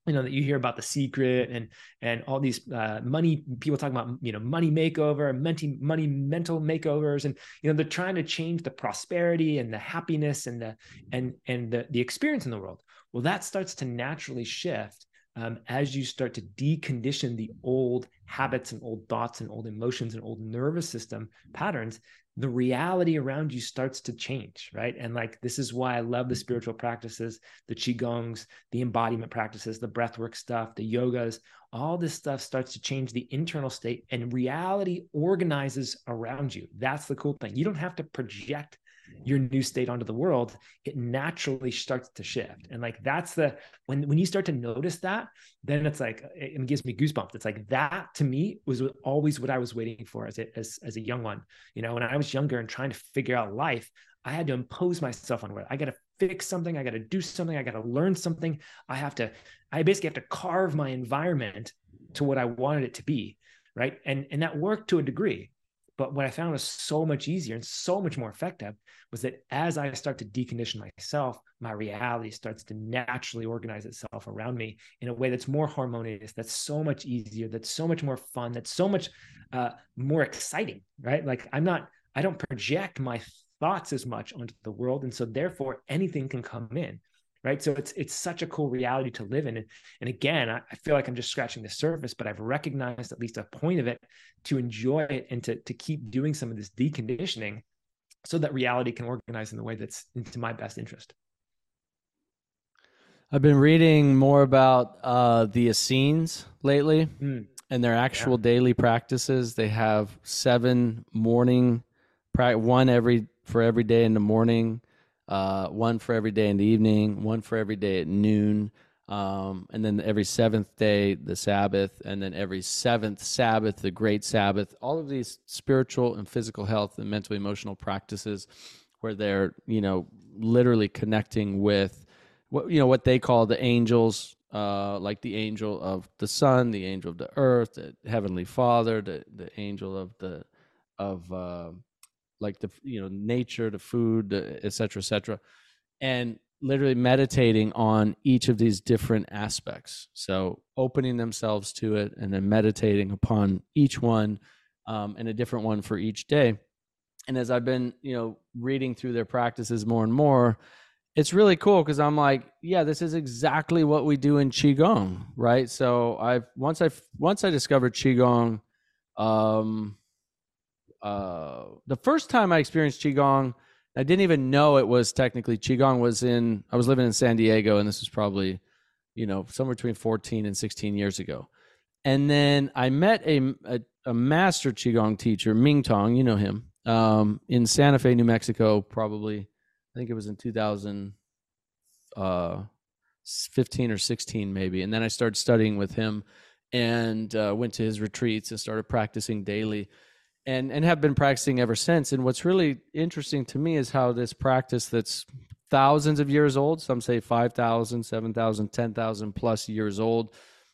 you know that you hear about the secret and and all these uh, money people talking about you know money makeover money money mental makeovers and you know they're trying to change the prosperity and the happiness and the and and the, the experience in the world well that starts to naturally shift um, as you start to decondition the old habits and old thoughts and old emotions and old nervous system patterns, the reality around you starts to change, right? And like this is why I love the spiritual practices, the qigongs, the embodiment practices, the breathwork stuff, the yogas. All this stuff starts to change the internal state, and reality organizes around you. That's the cool thing. You don't have to project your new state onto the world it naturally starts to shift. And like that's the when when you start to notice that then it's like it gives me goosebumps. It's like that to me was always what i was waiting for as a as, as a young one. You know when i was younger and trying to figure out life i had to impose myself on what i got to fix something i got to do something i got to learn something. I have to i basically have to carve my environment to what i wanted it to be right? And and that worked to a degree but what I found was so much easier and so much more effective was that as I start to decondition myself, my reality starts to naturally organize itself around me in a way that's more harmonious, that's so much easier, that's so much more fun, that's so much uh, more exciting, right? Like I'm not, I don't project my thoughts as much onto the world. And so therefore anything can come in right so it's it's such a cool reality to live in and, and again I, I, feel like i'm just scratching the surface but i've recognized at least a point of it to enjoy it and to, to keep doing some of this deconditioning so that reality can organize in the way that's into my best interest i've been reading more about uh, the essenes lately mm. and their actual yeah. daily practices they have seven morning practice one every for every day in the morning uh, one for every day in the evening, one for every day at noon, um, and then every seventh day the Sabbath, and then every seventh Sabbath the Great Sabbath. All of these spiritual and physical health and mental emotional practices, where they're you know literally connecting with what you know what they call the angels, uh, like the angel of the sun, the angel of the earth, the heavenly Father, the the angel of the of uh, like the you know nature the food et cetera et cetera and literally meditating on each of these different aspects. So opening themselves to it and then meditating upon each one um, and a different one for each day. And as i've been you know reading through their practices more and more it's really cool because i'm like yeah this is exactly what we do in qigong right? So i've once i once i discovered qigong um uh, the first time I experienced qigong, I didn't even know it was technically qigong. Was in I was living in San Diego, and this was probably, you know, somewhere between 14 and 16 years ago. And then I met a a, a master qigong teacher, Ming Tong. You know him um, in Santa Fe, New Mexico. Probably, I think it was in 2000. Uh, 15 or 16 maybe and then i started studying with him and uh, went to his retreats and started practicing daily and and have been practicing ever since. And what's really interesting to me is how this practice that's thousands of years old, some say 5,000, 7,000, 10,000 plus years old.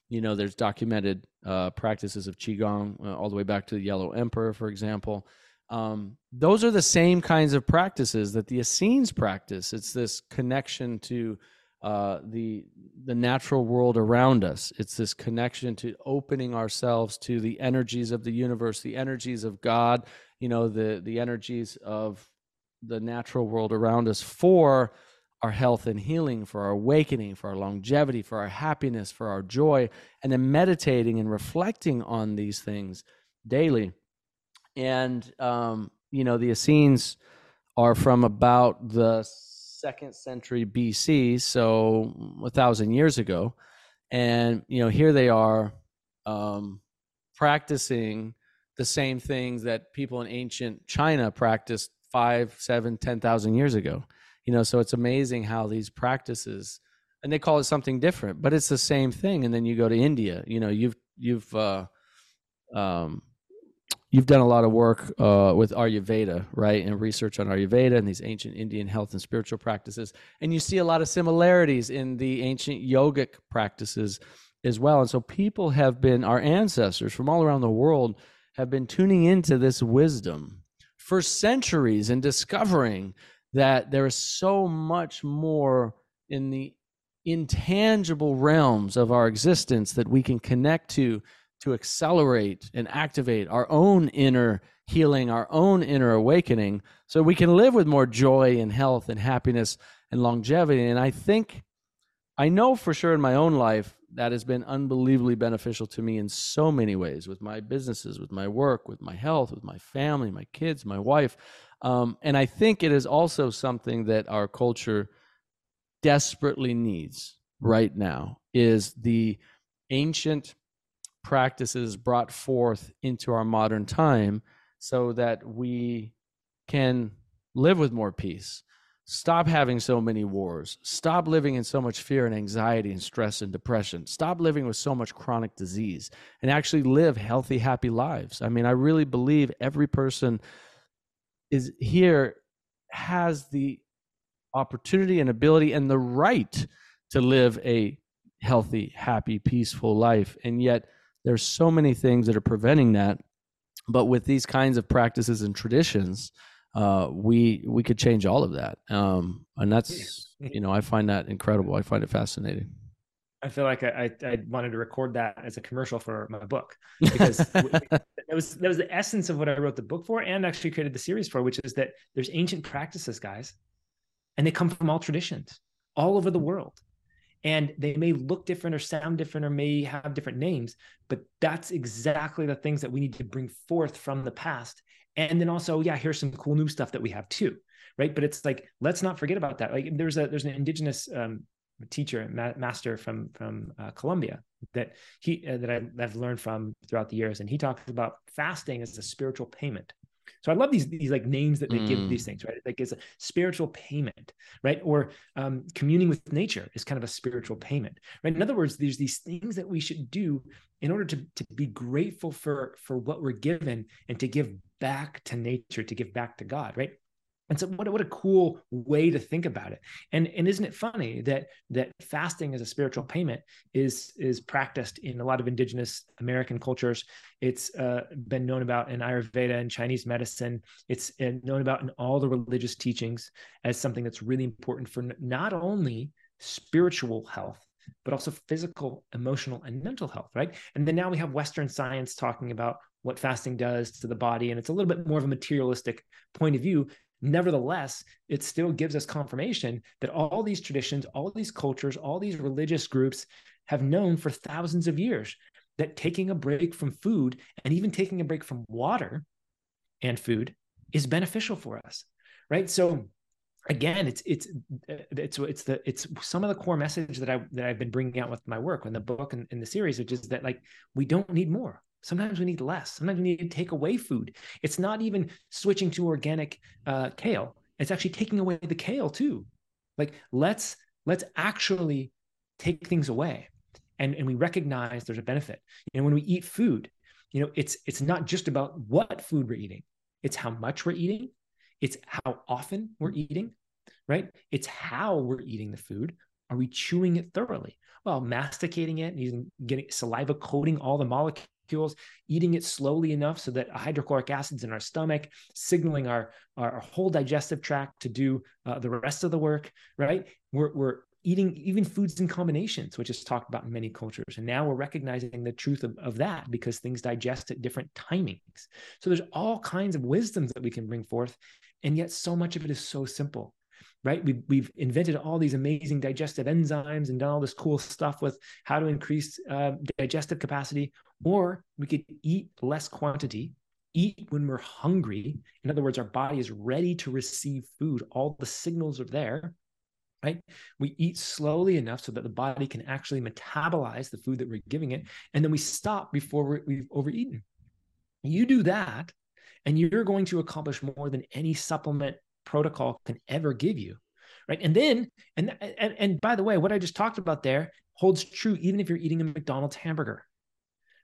You know, there's documented uh, practices of Qigong uh, all the way back to the Yellow Emperor, for example. Um, those are the same kinds of practices that the Essenes practice. It's this connection to uh, the the natural world around us. It's this connection to opening ourselves to the energies of the universe, the energies of God, you know the the energies of the natural world around us for our health and healing, for our awakening, for our longevity, for our happiness, for our joy, and then meditating and reflecting on these things daily. And, um, you know, the Essenes are from about the second century BC, so a thousand years ago. And, you know, here they are um, practicing the same things that people in ancient China practiced five, seven, ten thousand years ago you know so it's amazing how these practices and they call it something different but it's the same thing and then you go to india you know you've you've uh um you've done a lot of work uh, with ayurveda right? And research on ayurveda and these ancient indian health and spiritual practices. And you see a lot of similarities in the ancient yogic practices as well. And so people have been our ancestors from all around the world have been tuning into this wisdom for centuries and discovering that there is so much more in the intangible realms of our existence that we can connect to to accelerate and activate our own inner healing, our own inner awakening, so we can live with more joy and health and happiness and longevity. And I think, I know for sure in my own life, that has been unbelievably beneficial to me in so many ways with my businesses, with my work, with my health, with my family, my kids, my wife. Um, and I think it is also something that our culture desperately needs right now is the ancient practices brought forth into our modern time so that we can live with more peace. Stop having so many wars. Stop living in so much fear and anxiety and stress and depression. Stop living with so much chronic disease and actually live healthy happy lives. I mean i really believe every person is here has the opportunity and ability and the right to live a healthy, happy, peaceful life. And yet there's so many things that are preventing that. But with these kinds of practices and traditions, uh, we we could change all of that. Um, and that's *laughs* you know I find that incredible. I find it fascinating. I feel like I, I, I, wanted to record that as a commercial for my book *laughs* because that was that was the essence of what I wrote the book for and actually created the series for, which is that there's ancient practices, guys, and they come from all traditions all over the world. And they may look different or sound different or may have different names, but that's exactly the things that we need to bring forth from the past. And then also, yeah, here's some cool new stuff that we have too right but it's like let's not forget about that like there's a there's an indigenous um, teacher, ma- master from from uh, Colombia that he uh, that I, have learned from throughout the years, and he talks about fasting as a spiritual payment. So I love these these like names that they mm. give these things, right? Like it's a spiritual payment, right? Or um, communing with nature is kind of a spiritual payment, right? In other words, there's these things that we should do in order to to be grateful for for what we're given and to give back to nature, to give back to God, right? And so what, what a cool way to think about it. And, and isn't it funny that that fasting as a spiritual payment is is practiced in a lot of indigenous American cultures. It's uh, been known about in Ayurveda and Chinese medicine. It's uh, known about in all the religious teachings as something that's really important for not only spiritual health, but also physical, emotional, and mental health, right? And then now we have Western science talking about what fasting does to the body. And it's a little bit more of a materialistic point of view Nevertheless, it still gives us confirmation that all these traditions, all these cultures, all these religious groups have known for thousands of years that taking a break from food and even taking a break from water and food is beneficial for us. Right. So again it's it's it's it's the it's some of the core message that i that i've been bringing out with my work in the book and in the series which is that like we don't need more Sometimes we need less. Sometimes we need to take away food. It's not even switching to organic uh, kale. It's actually taking away the kale too. Like let's let's actually take things away, and and we recognize there's a benefit. You know, when we eat food, you know, it's it's not just about what food we're eating. It's how much we're eating. It's how often we're eating, right? It's how we're eating the food. Are we chewing it thoroughly? Well, masticating it, and using getting saliva coating all the molecules molecules, eating it slowly enough so that hydrochloric acid's in our stomach, signaling our, our whole digestive tract to do uh, the rest of the work, right? We're, we're eating even foods in combinations, which is talked about in many cultures. And now we're recognizing the truth of, of that because things digest at different timings. So there's all kinds of wisdoms that we can bring forth. And yet so much of it is so simple right? We've, we've invented all these amazing digestive enzymes and done all this cool stuff with how to increase uh, digestive capacity, or we could eat less quantity, eat when we're hungry. In other words, our body is ready to receive food. All the signals are there, right? We eat slowly enough so that the body can actually metabolize the food that we're giving it. And then we stop before we've overeaten. You do that, and you're going to accomplish more than any supplement protocol can ever give you right and then and and, and by the way what i just talked about there holds true even if you're eating a mcdonald's hamburger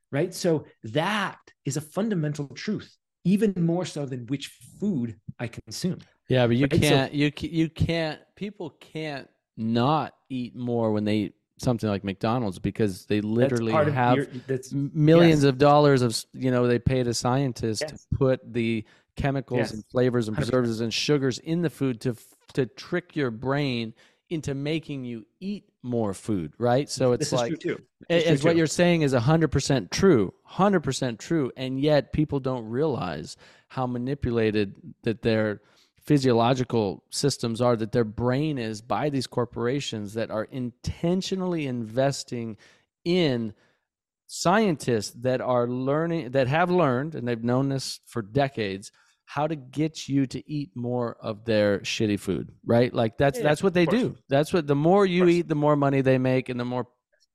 right so that is a fundamental truth even more so than which food i consume yeah but you right? can't so, you you can't people can't not eat more when they eat something like McDonald's because they literally have your, millions yes. of dollars of you know they paid a scientist yes. to put the chemicals yes. and flavors and preservatives 100%. and sugars in the food to to trick your brain into making you eat more food, right? So it's this like as what you're saying is 100% true, 100% true, and yet people don't realize how manipulated that their physiological systems are that their brain is by these corporations that are intentionally investing in scientists that are learning that have learned and they've known this for decades how to get you to eat more of their shitty food, right? Like that's yeah, that's what they do. That's what the more you eat, the more money they make and the more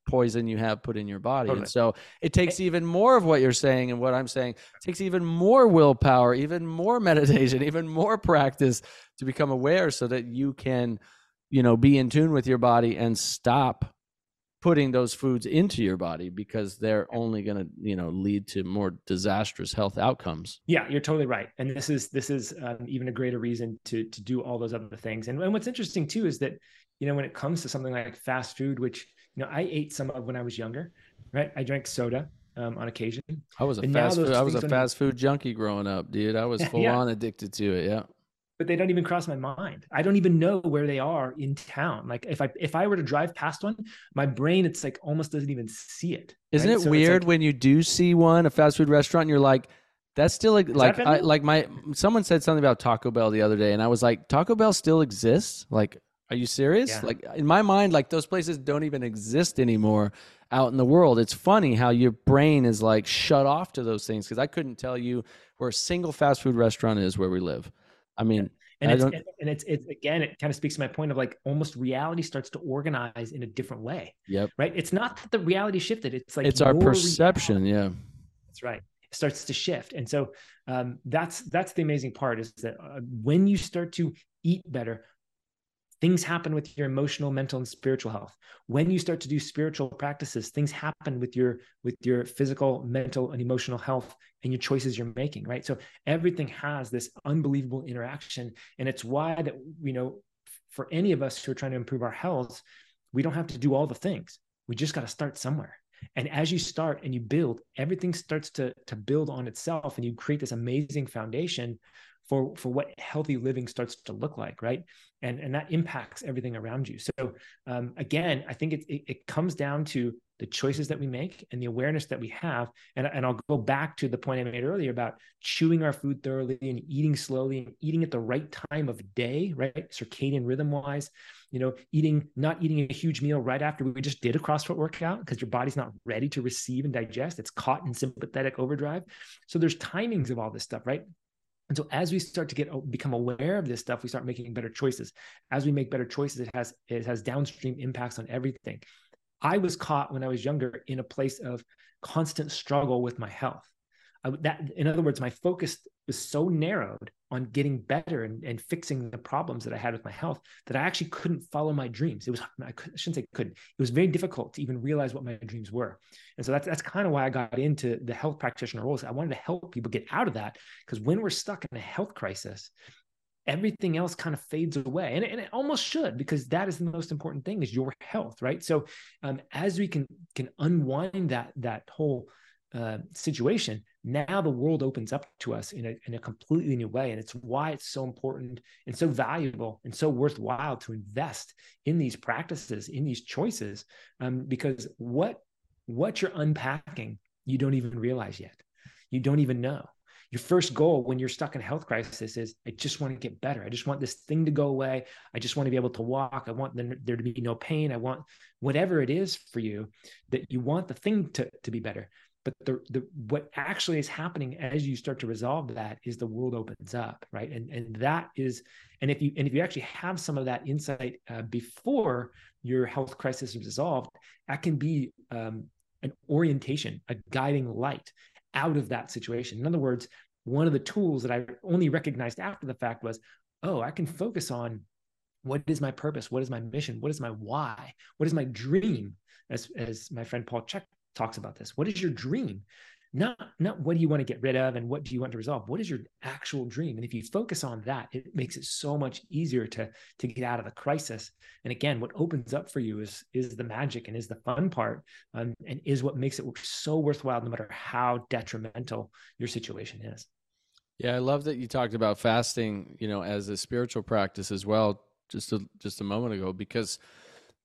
poison you have put in your body. Totally. And so it takes even more of what you're saying and what I'm saying. It takes even more willpower, even more *laughs* meditation, even more practice to become aware so that you can, you know, be in tune with your body and stop putting those foods into your body because they're only going to you know lead to more disastrous health outcomes yeah you're totally right and this is this is um, even a greater reason to to do all those other things and, and what's interesting too is that you know when it comes to something like fast food which you know i ate some of when i was younger right i drank soda um, on occasion i was a fast food i was a fast food junkie growing up dude i was full *laughs* yeah. on addicted to it yeah but they don't even cross my mind. I don't even know where they are in town. Like if I if I were to drive past one, my brain it's like almost doesn't even see it. Isn't right? it so weird like, when you do see one a fast food restaurant and you're like that's still like like I, like my someone said something about Taco Bell the other day and I was like Taco Bell still exists? Like are you serious? Yeah. Like in my mind like those places don't even exist anymore out in the world. It's funny how your brain is like shut off to those things because I couldn't tell you where a single fast food restaurant is where we live. I mean, and it's, and it's it's again, it kind of speaks to my point of like almost reality starts to organize in a different way. Yep. Right. It's not that the reality shifted. It's like it's our perception. Reality. Yeah. That's right. It starts to shift, and so um, that's that's the amazing part is that uh, when you start to eat better, things happen with your emotional mental and spiritual health. When you start to do spiritual practices things happen with your with your physical mental and emotional health and your choices you're making right? So everything has this unbelievable interaction. And it's why that you know for any of us who are trying to improve our health we don't have to do all the things. We just got to start somewhere. And as you start and you build everything starts to to build on itself and you create this amazing foundation for for what healthy living starts to look like right? And and that impacts everything around you. So um, again i think it, it, it comes down to the choices that we make and the awareness that we have. And, and i'll go back to the point i made earlier about chewing our food thoroughly and eating slowly and eating at the right time of day right? Circadian rhythm wise you know eating not eating a huge meal right after we just did a crossfit workout because your body's not ready to receive and digest. It's caught in sympathetic overdrive. So there's timings of all this stuff right and so as we start to get become aware of this stuff, we start making better choices. As we make better choices, it has it has downstream impacts on everything. I was caught when I was younger in a place of constant struggle with my health. I, that, in other words, my focus was so narrowed on getting better and, and fixing the problems that I had with my health that I actually couldn't follow my dreams. It was I, I shouldn't say couldn't. It was very difficult to even realize what my dreams were. And so that's that's kind of why I got into the health practitioner roles. I wanted to help people get out of that because when we're stuck in a health crisis, everything else kind of fades away and, and it almost should because that is the most important thing is your health right so um, as we can can unwind that that whole uh, situation now the world opens up to us in a, in a completely new way. And it's why it's so important and so valuable and so worthwhile to invest in these practices, in these choices, um, because what, what you're unpacking, you don't even realize yet. You don't even know. Your first goal when you're stuck in a health crisis is i just want to get better. I just want this thing to go away. I just want to be able to walk. I want there to be no pain. I want whatever it is for you that you want the thing to, to be better but the, the what actually is happening as you start to resolve that is the world opens up right and and that is and if you and if you actually have some of that insight uh, before your health crisis is resolved that can be um, an orientation a guiding light out of that situation. In other words, one of the tools that I only recognized after the fact was, oh, I can focus on what is my purpose? What is my mission? What is my why? What is my dream? As, as my friend Paul Chek talks about this. What is your dream? not not what do you want to get rid of and what do you want to resolve what is your actual dream and if you focus on that it makes it so much easier to to get out of the crisis and again what opens up for you is is the magic and is the fun part um, and is what makes it so worthwhile no matter how detrimental your situation is yeah i love that you talked about fasting you know as a spiritual practice as well just a, just a moment ago because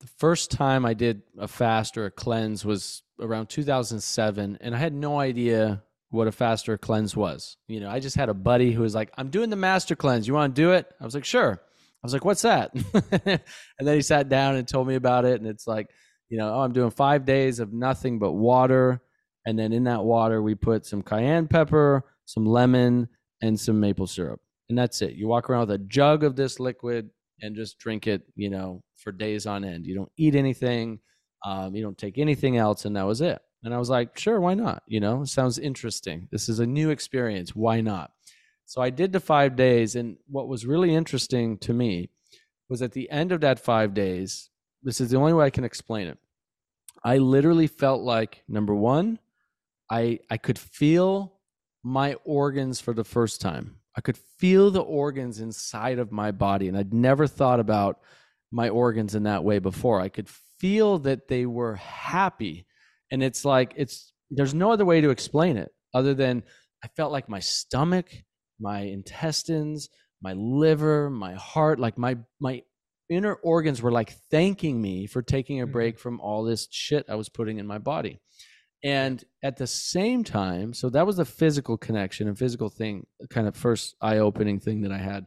the first time I did a fast or a cleanse was around 2007, and I had no idea what a fast or a cleanse was. You know, I just had a buddy who was like, "I'm doing the master cleanse. You want to do it?" I was like, "Sure." I was like, "What's that?" *laughs* and then he sat down and told me about it, and it's like, you know, oh, I'm doing five days of nothing but water, and then in that water we put some cayenne pepper, some lemon, and some maple syrup, and that's it. You walk around with a jug of this liquid and just drink it, you know, for days on end. You don't eat anything, um, you don't take anything else, and that was it. And I was like, sure, why not? You know, sounds interesting. This is a new experience. Why not? So I did the five days. And what was really interesting to me was at the end of that five days, this is the only way I can explain it. I literally felt like, number one, I, I could feel my organs for the first time. I could feel the organs inside of my body. And I'd never thought about my organs in that way before. I could feel that they were happy. And it's like, it's, there's no other way to explain it other than I felt like my stomach, my intestines, my liver, my heart, like my, my inner organs were like thanking me for taking a mm-hmm. break from all this shit I was putting in my body. And at the same time, so that was the physical connection and physical thing, kind of first eye opening thing that I had.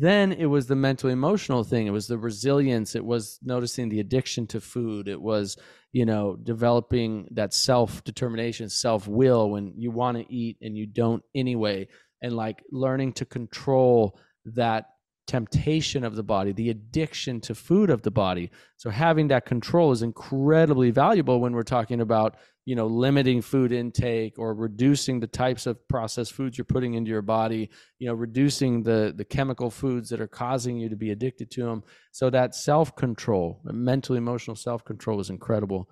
Then it was the mental emotional thing. It was the resilience. It was noticing the addiction to food. It was, you know, developing that self determination, self will when you want to eat and you don't anyway. And like learning to control that temptation of the body, the addiction to food of the body. So having that control is incredibly valuable when we're talking about, you know, limiting food intake or reducing the types of processed foods you're putting into your body, you know, reducing the the chemical foods that are causing you to be addicted to them. So that self-control, mental emotional self-control is incredible.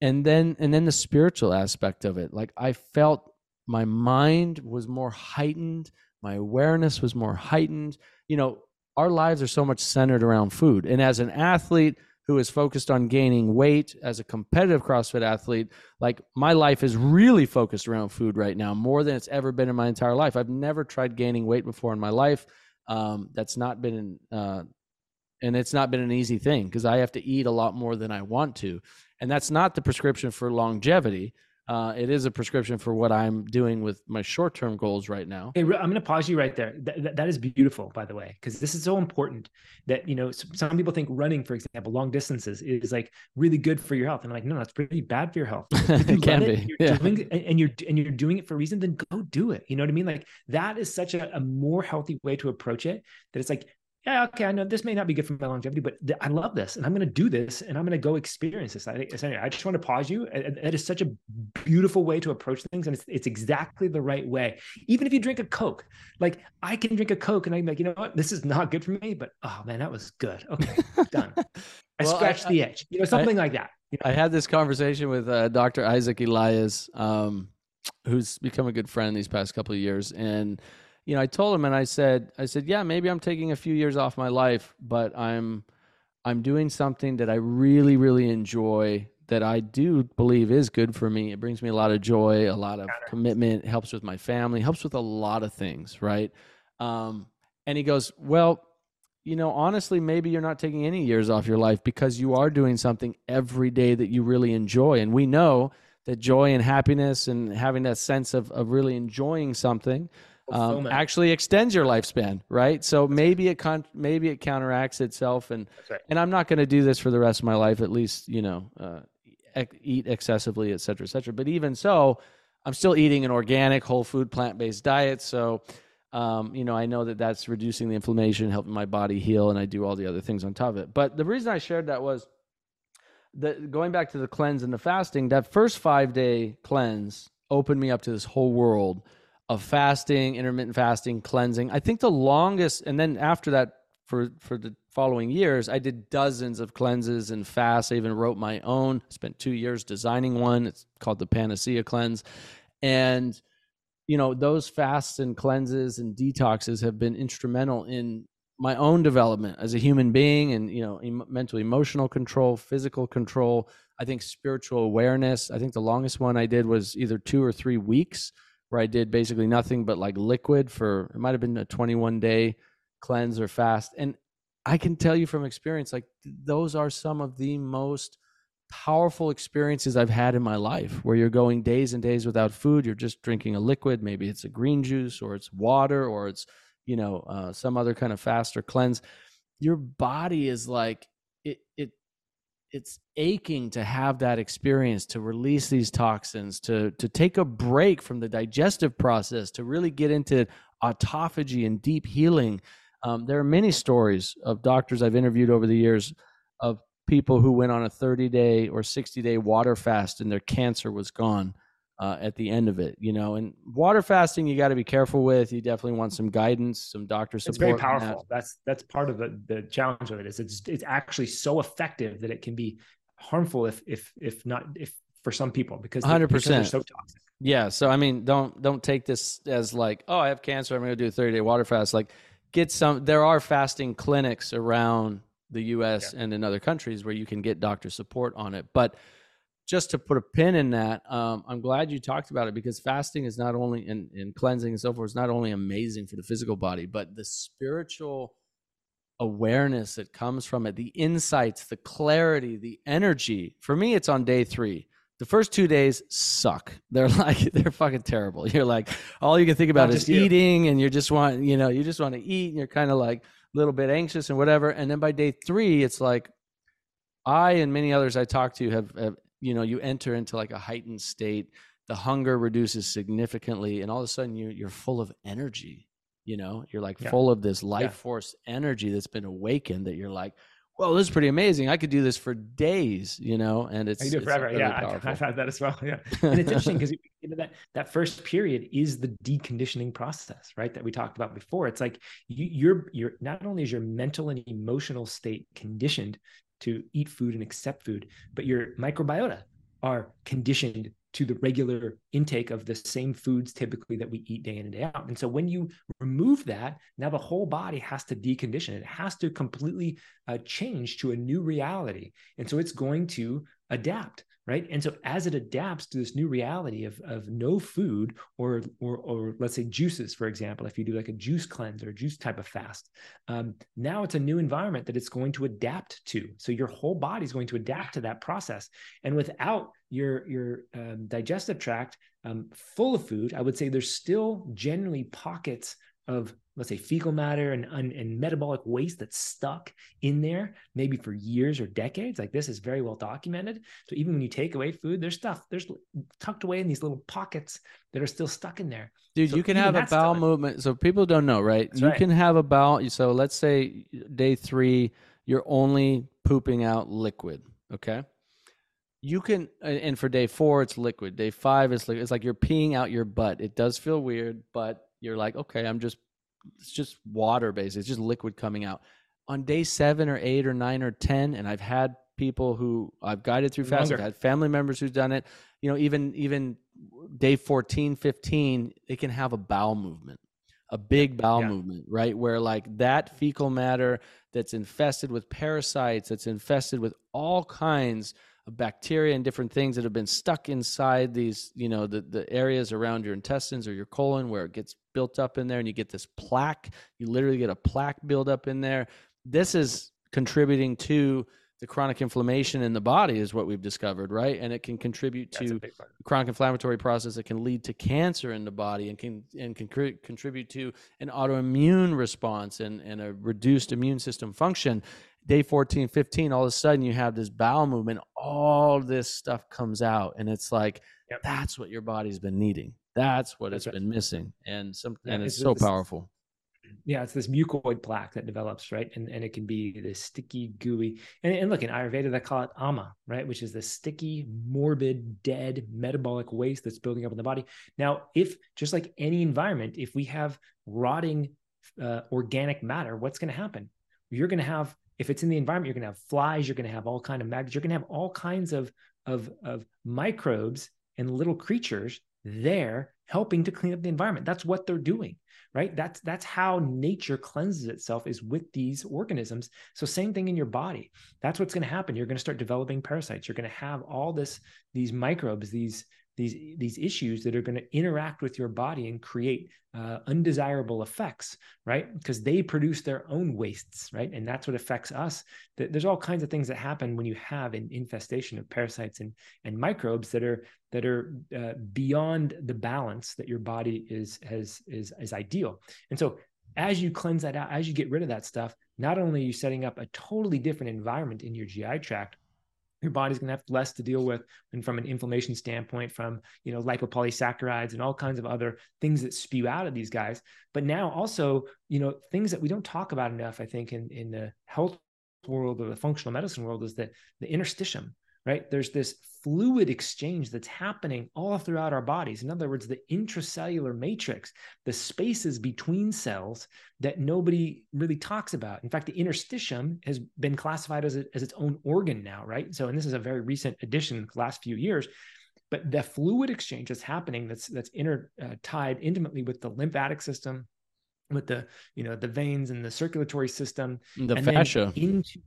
And then and then the spiritual aspect of it. Like I felt my mind was more heightened, my awareness was more heightened. You know, our lives are so much centered around food. And as an athlete who is focused on gaining weight, as a competitive CrossFit athlete, like my life is really focused around food right now more than it's ever been in my entire life. I've never tried gaining weight before in my life. Um, that's not been, uh, and it's not been an easy thing because I have to eat a lot more than I want to. And that's not the prescription for longevity uh, it is a prescription for what I'm doing with my short term goals right now. Hey, I'm going to pause you right there. That, that is beautiful, by the way, because this is so important that, you know, some people think running, for example, long distances is like really good for your health. And I'm like, no, that's pretty bad for your health. *laughs* it can be. It, yeah. doing, and you're, and you're doing it for a reason, then go do it. You know what I mean? Like that is such a, a more healthy way to approach it that it's like, yeah, okay, I know this may not be good for my longevity, but th- I love this and I'm going to do this and I'm going to go experience this. I, I just want to pause you. That is such a beautiful way to approach things. And it's, it's exactly the right way. Even if you drink a Coke, like I can drink a Coke and I'm like, you know what, this is not good for me, but oh man, that was good. Okay, done. I well, scratched I, the edge, you know, something I, like that. You know? I had this conversation with uh, Dr. Isaac Eliaz, um, who's become a good friend these past couple of years. And, you know, I told him and I said, I said, yeah, maybe I'm taking a few years off my life, but I'm, I'm doing something that I really, really enjoy that I do believe is good for me. It brings me a lot of joy, a lot of commitment, helps with my family, helps with a lot of things, right? Um, and he goes, Well, you know, honestly, maybe you're not taking any years off your life because you are doing something every day that you really enjoy. And we know that joy and happiness and having that sense of, of really enjoying something um, actually extends your lifespan, right? So maybe it con- maybe it counteracts itself, and right. and I'm not going to do this for the rest of my life. At least you know, uh, eat excessively, et cetera, et cetera. But even so, I'm still eating an organic, whole food, plant based diet. So um, you know, I know that that's reducing the inflammation, helping my body heal, and I do all the other things on top of it. But the reason I shared that was that going back to the cleanse and the fasting, that first five day cleanse opened me up to this whole world of fasting, intermittent fasting, cleansing. I think the longest, and then after that, for for the following years, I did dozens of cleanses and fasts. I even wrote my own. Spent two years designing one. It's called the Panacea Cleanse, and you know those fasts and cleanses and detoxes have been instrumental in my own development as a human being and you know em- mental emotional control physical control i think spiritual awareness i think the longest one i did was either two or three weeks where i did basically nothing but like liquid for it might have been a 21 day cleanse or fast and i can tell you from experience like those are some of the most powerful experiences I've had in my life where you're going days and days without food. You're just drinking a liquid. Maybe it's a green juice or it's water or it's, you know, uh, some other kind of fast or cleanse. Your body is like, it, it, it's aching to have that experience to release these toxins to to take a break from the digestive process to really get into autophagy and deep healing. Um, there are many stories of doctors i've interviewed over the years of people who went on a 30 day or 60 day water fast and their cancer was gone uh, at the end of it, you know. And water fasting, you got to be careful with. You definitely want some guidance, some doctor support. It's very powerful. That. That's that's part of the the challenge of it. Is it's it's actually so effective that it can be harmful if if if not if for some people because 100 percent so toxic. Yeah. So I mean, don't don't take this as like, oh, I have cancer. I'm going to do a 30 day water fast. Like, get some. There are fasting clinics around the US yeah. and in other countries where you can get doctor support on it. But just to put a pin in that, um, I'm glad you talked about it because fasting is not only in, in cleansing and so forth is not only amazing for the physical body, but the spiritual awareness that comes from it, the insights, the clarity, the energy. For me, it's on day three. The first two days suck. *laughs* They're like they're fucking terrible. *laughs* You're like all you can think about is eating, and you just want you know you just want to eat, and you're kind of like a little bit anxious and whatever. And then by day three, it's like I and many others I talk to have, have you know, you enter into like a heightened state. The hunger reduces significantly, and all of a sudden you you're full of energy. You know, you're like yeah. full of this life yeah. force energy that's been awakened. That you're like, well, this is pretty amazing. I could do this for days, you know, and it's, I do it forever. Really yeah, *laughs* I've had that as well. Yeah, *laughs* and it's interesting because you know, that that first period is the deconditioning process, right? That we talked about before. It's like you, you're you're not only is your mental and emotional state conditioned to eat food and accept food, but your microbiota are conditioned to the regular intake of the same foods typically that we eat day in and day out. And so when you remove that, now the whole body has to decondition. It has to completely uh, change to a new reality. And so it's going to adapt right? And so as it adapts to this new reality of, of no food or, or or let's say juices for example if you do like a juice cleanse or juice type of fast um, now it's a new environment that it's going to adapt to. So your whole body is going to adapt to that process. And without your your um, digestive tract um, full of food i would say there's still generally pockets of let's say fecal matter and, and, and, metabolic waste that's stuck in there maybe for years or decades like this is very well documented. So even when you take away food there's stuff there's tucked away in these little pockets that are still stuck in there. Dude so you can have a bowel movement. So people don't know right? That's you right. can have a bowel so let's say day three you're only pooping out liquid okay? You can and for day four it's liquid. Day five is like it's like you're peeing out your butt. It does feel weird but you're like, okay, I'm just it's just water basically. It's just liquid coming out. On day seven or eight or nine or ten, and I've had people who I've guided through fast. I've had family members who've done it. You know, even even day 14, 15, they can have a bowel movement, a big bowel yeah. movement, right? Where like that fecal matter that's infested with parasites, that's infested with all kinds bacteria and different things that have been stuck inside these, you know, the, the areas around your intestines or your colon where it gets built up in there and you get this plaque. You literally get a plaque buildup in there. This is contributing to the chronic inflammation in the body is what we've discovered, right? And it can contribute to chronic inflammatory process that can lead to cancer in the body and can and can cr- contribute to an autoimmune response and, and a reduced immune system function day 14, 15, all of a sudden you have this bowel movement, all this stuff comes out. And it's like, yep. that's what your body's been needing. That's what that's it's right. been missing. And some yeah, and it's, it's so this, powerful. Yeah, it's this mucoid plaque that develops, right? And and it can be this sticky, gooey. And, and look, in Ayurveda, they call it ama, right? Which is the sticky, morbid, dead metabolic waste that's building up in the body. Now, if just like any environment, if we have rotting uh, organic matter, what's going to happen? You're going to have if it's in the environment you're going to have flies you're going to have all kind of maggots you're going to have all kinds of of of microbes and little creatures there helping to clean up the environment. That's what they're doing right? That's that's how nature cleanses itself is with these organisms. So same thing in your body. That's what's going to happen. You're going to start developing parasites. You're going to have all this these microbes these these these issues that are going to interact with your body and create uh, undesirable effects right? Because they produce their own wastes right? And that's what affects us. There's all kinds of things that happen when you have an infestation of parasites and and microbes that are that are uh, beyond the balance that your body is has is is ideal. And so as you cleanse that out as you get rid of that stuff not only are you setting up a totally different environment in your gi tract your body's going to have less to deal with and from an inflammation standpoint from you know lipopolysaccharides and all kinds of other things that spew out of these guys. But now also you know things that we don't talk about enough i think in in the health world or the functional medicine world is that the interstitium right? There's this fluid exchange that's happening all throughout our bodies. In other words, the intracellular matrix, the spaces between cells that nobody really talks about. In fact, the interstitium has been classified as, a, as its own organ now, right? So, and this is a very recent addition, last few years. But the fluid exchange that's happening, that's that's inter uh, tied intimately with the lymphatic system, with the you know the veins and the circulatory system, the fascia into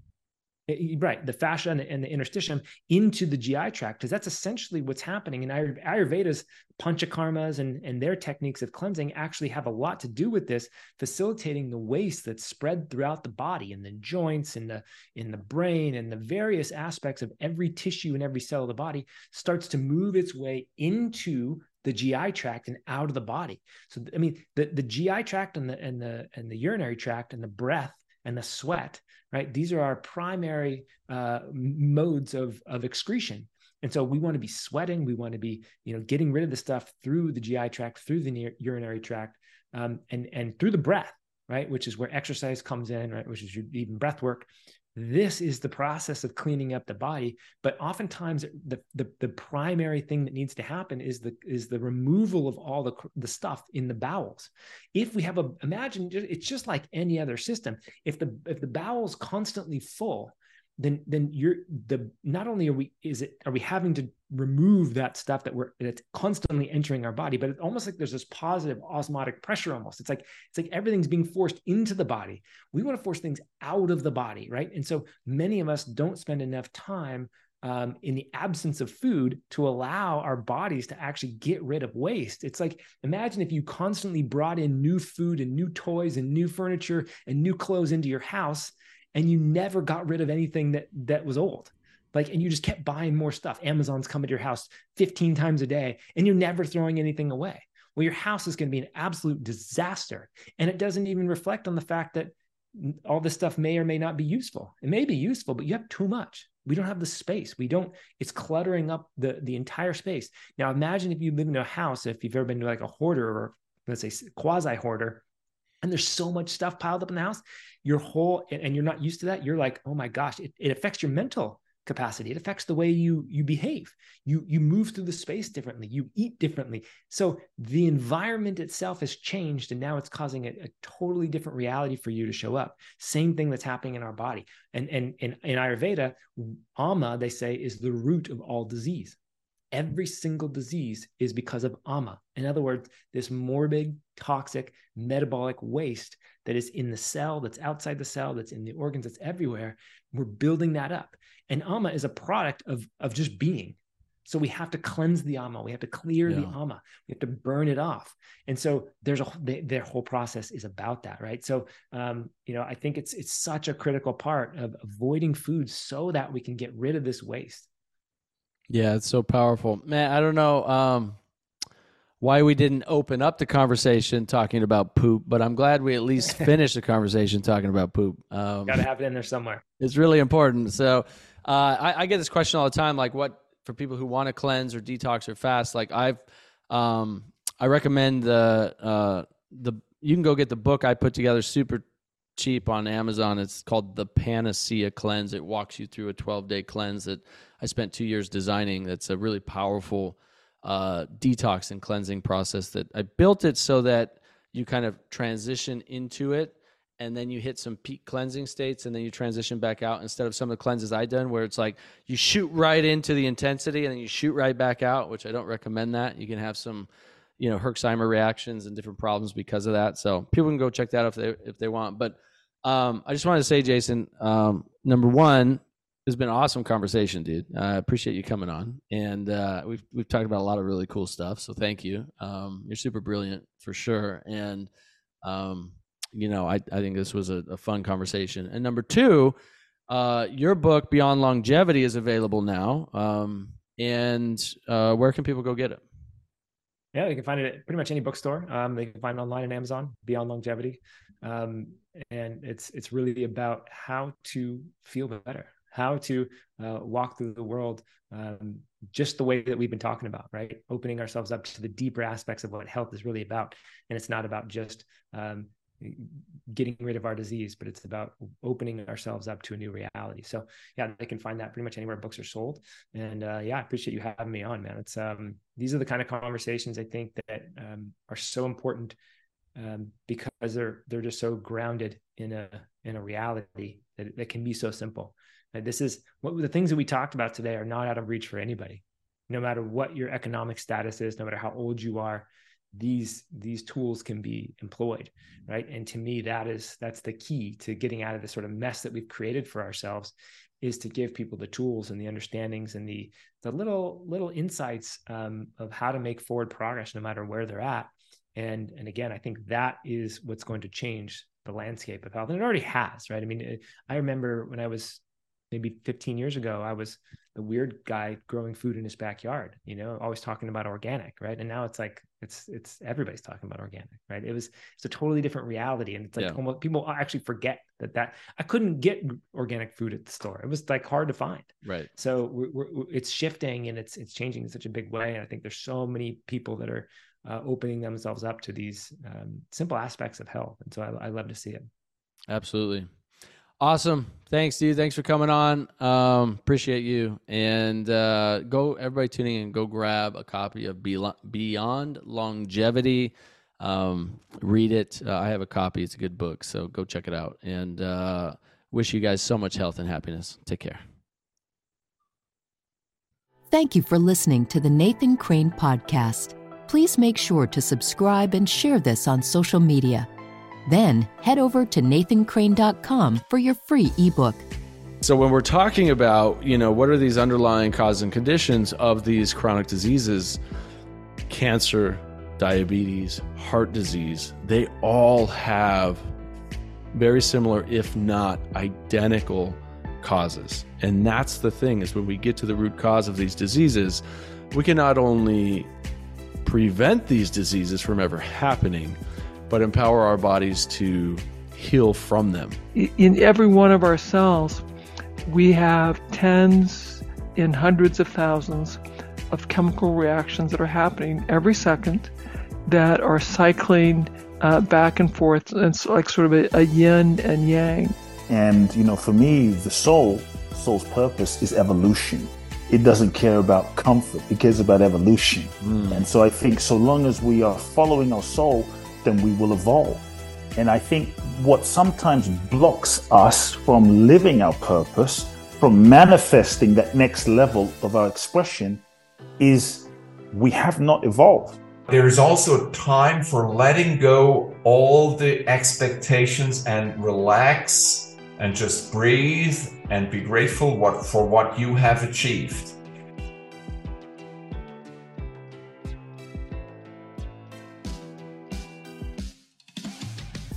Eh, eh, right the fascia and the, and the interstitium into the gi tract because that's essentially what's happening in ayurveda's panchakarmas and, and their techniques of cleansing actually have a lot to do with this facilitating the waste that's spread throughout the body in the joints in the in the brain and the various aspects of every tissue and every cell of the body starts to move its way into the GI tract and out of the body. So I mean the, the GI tract and the and the and the urinary tract and the breath and the sweat right? These are our primary uh, modes of, of excretion. And so we want to be sweating. We want to be, you know, getting rid of the stuff through the GI tract, through the urinary tract, um, and and through the breath, right? Which is where exercise comes in, right? Which is your, even breath work this is the process of cleaning up the body but oftentimes the, the, the primary thing that needs to happen is the is the removal of all the the stuff in the bowels. If we have a imagine it's just like any other system. If the if the bowel's constantly full then then you're the not only are we is it are we having to remove that stuff that we're that's constantly entering our body but it's almost like there's this positive osmotic pressure almost. It's like it's like everything's being forced into the body. We want to force things out of the body right? And so many of us don't spend enough time um, in the absence of food to allow our bodies to actually get rid of waste. It's like imagine if you constantly brought in new food and new toys and new furniture and new clothes into your house and you never got rid of anything that that was old. Like and you just kept buying more stuff. Amazon's coming to your house 15 times a day and you're never throwing anything away. Well your house is going to be an absolute disaster and it doesn't even reflect on the fact that all this stuff may or may not be useful. It may be useful but you have too much. We don't have the space. We don't it's cluttering up the the entire space. Now imagine if you live in a house if you've ever been to like a hoarder or let's say quasi hoarder and there's so much stuff piled up in the house your whole and you're not used to that you're like oh my gosh it, it affects your mental capacity. It affects the way you you behave. You you move through the space differently. You eat differently. So the environment itself has changed and now it's causing a, a totally different reality for you to show up. Same thing that's happening in our body. And and, and in ayurveda ama they say is the root of all disease. Every single disease is because of ama. In other words, this morbid, toxic, metabolic waste that is in the cell, that's outside the cell, that's in the organs, that's everywhere. We're building that up. And ama is a product of, of just being. So we have to cleanse the ama. We have to clear yeah. the ama. We have to burn it off. And so there's a they, their whole process is about that, right? So um, you know, I think it's it's such a critical part of avoiding food so that we can get rid of this waste. Yeah, it's so powerful, man. I don't know um, why we didn't open up the conversation talking about poop, but I'm glad we at least *laughs* finished the conversation talking about poop. Um, Got to have it in there somewhere. It's really important. So uh, I, I get this question all the time, like what for people who want to cleanse or detox or fast. Like I've, um, I recommend the uh, the you can go get the book I put together super cheap on Amazon. It's called the Panacea Cleanse. It walks you through a 12 day cleanse that I spent two years designing. That's a really powerful uh, detox and cleansing process that I built it so that you kind of transition into it and then you hit some peak cleansing states and then you transition back out instead of some of the cleanses I've done where it's like you shoot right into the intensity and then you shoot right back out, which I don't recommend that. You can have some, you know, Herxheimer reactions and different problems because of that. So people can go check that out if they if they want. But um, I just wanted to say, Jason, um, number one, it's been an awesome conversation, dude. I appreciate you coming on, and uh, we've we've talked about a lot of really cool stuff. So thank you. Um, you're super brilliant for sure, and um, you know, I, I think this was a, a fun conversation. And number two, uh, your book Beyond Longevity is available now. Um, and uh, where can people go get it? Yeah, you can find it at pretty much any bookstore. Um, they can find it online on Amazon, Beyond Longevity. Um, and it's it's really about how to feel better, how to uh, walk through the world um, just the way that we've been talking about, right? Opening ourselves up to the deeper aspects of what health is really about, and it's not about just um, getting rid of our disease, but it's about opening ourselves up to a new reality. So yeah, they can find that pretty much anywhere books are sold. And uh, yeah, I appreciate you having me on, man. It's um, these are the kind of conversations I think that um, are so important um, because they're they're just so grounded in a in a reality that, that can be so simple. This is what the things that we talked about today are not out of reach for anybody, no matter what your economic status is, no matter how old you are these these tools can be employed right? And to me that is that's the key to getting out of the sort of mess that we've created for ourselves is to give people the tools and the understandings and the the little little insights um, of how to make forward progress no matter where they're at. And and again i think that is what's going to change the landscape of health. And it already has right? I mean i remember when i was maybe 15 years ago i was the weird guy growing food in his backyard you know always talking about organic right? And now it's like it's it's everybody's talking about organic right? It was it's a totally different reality. And it's like yeah. almost people actually forget that that i couldn't get organic food at the store. It was like hard to find. Right. So we're, we're, it's shifting and it's it's changing in such a big way. And i think there's so many people that are uh, opening themselves up to these um, simple aspects of health. And so I, I love to see it. Absolutely Awesome. Thanks, dude. Thanks for coming on. Um, appreciate you. And uh, go, everybody tuning in, go grab a copy of Beyond Longevity. Um, read it. Uh, I have a copy. It's a good book. So go check it out. And uh, wish you guys so much health and happiness. Take care. Thank you for listening to the Nathan Crane Podcast. Please make sure to subscribe and share this on social media. Then head over to nathancrane.com for your free ebook. So when we're talking about, you know, what are these underlying causes and conditions of these chronic diseases, cancer, diabetes, heart disease, they all have very similar if not identical causes. And that's the thing is when we get to the root cause of these diseases, we can not only prevent these diseases from ever happening, but empower our bodies to heal from them. In every one of our cells, we have tens and hundreds of thousands of chemical reactions that are happening every second that are cycling uh, back and forth. It's like sort of a, a yin and yang. And, you know, for me, the soul, soul's purpose is evolution. It doesn't care about comfort, it cares about evolution. Mm. And so I think so long as we are following our soul, then we will evolve. And I think what sometimes blocks us from living our purpose, from manifesting that next level of our expression, is we have not evolved. There is also a time for letting go all the expectations and relax and just breathe and be grateful what, for what you have achieved.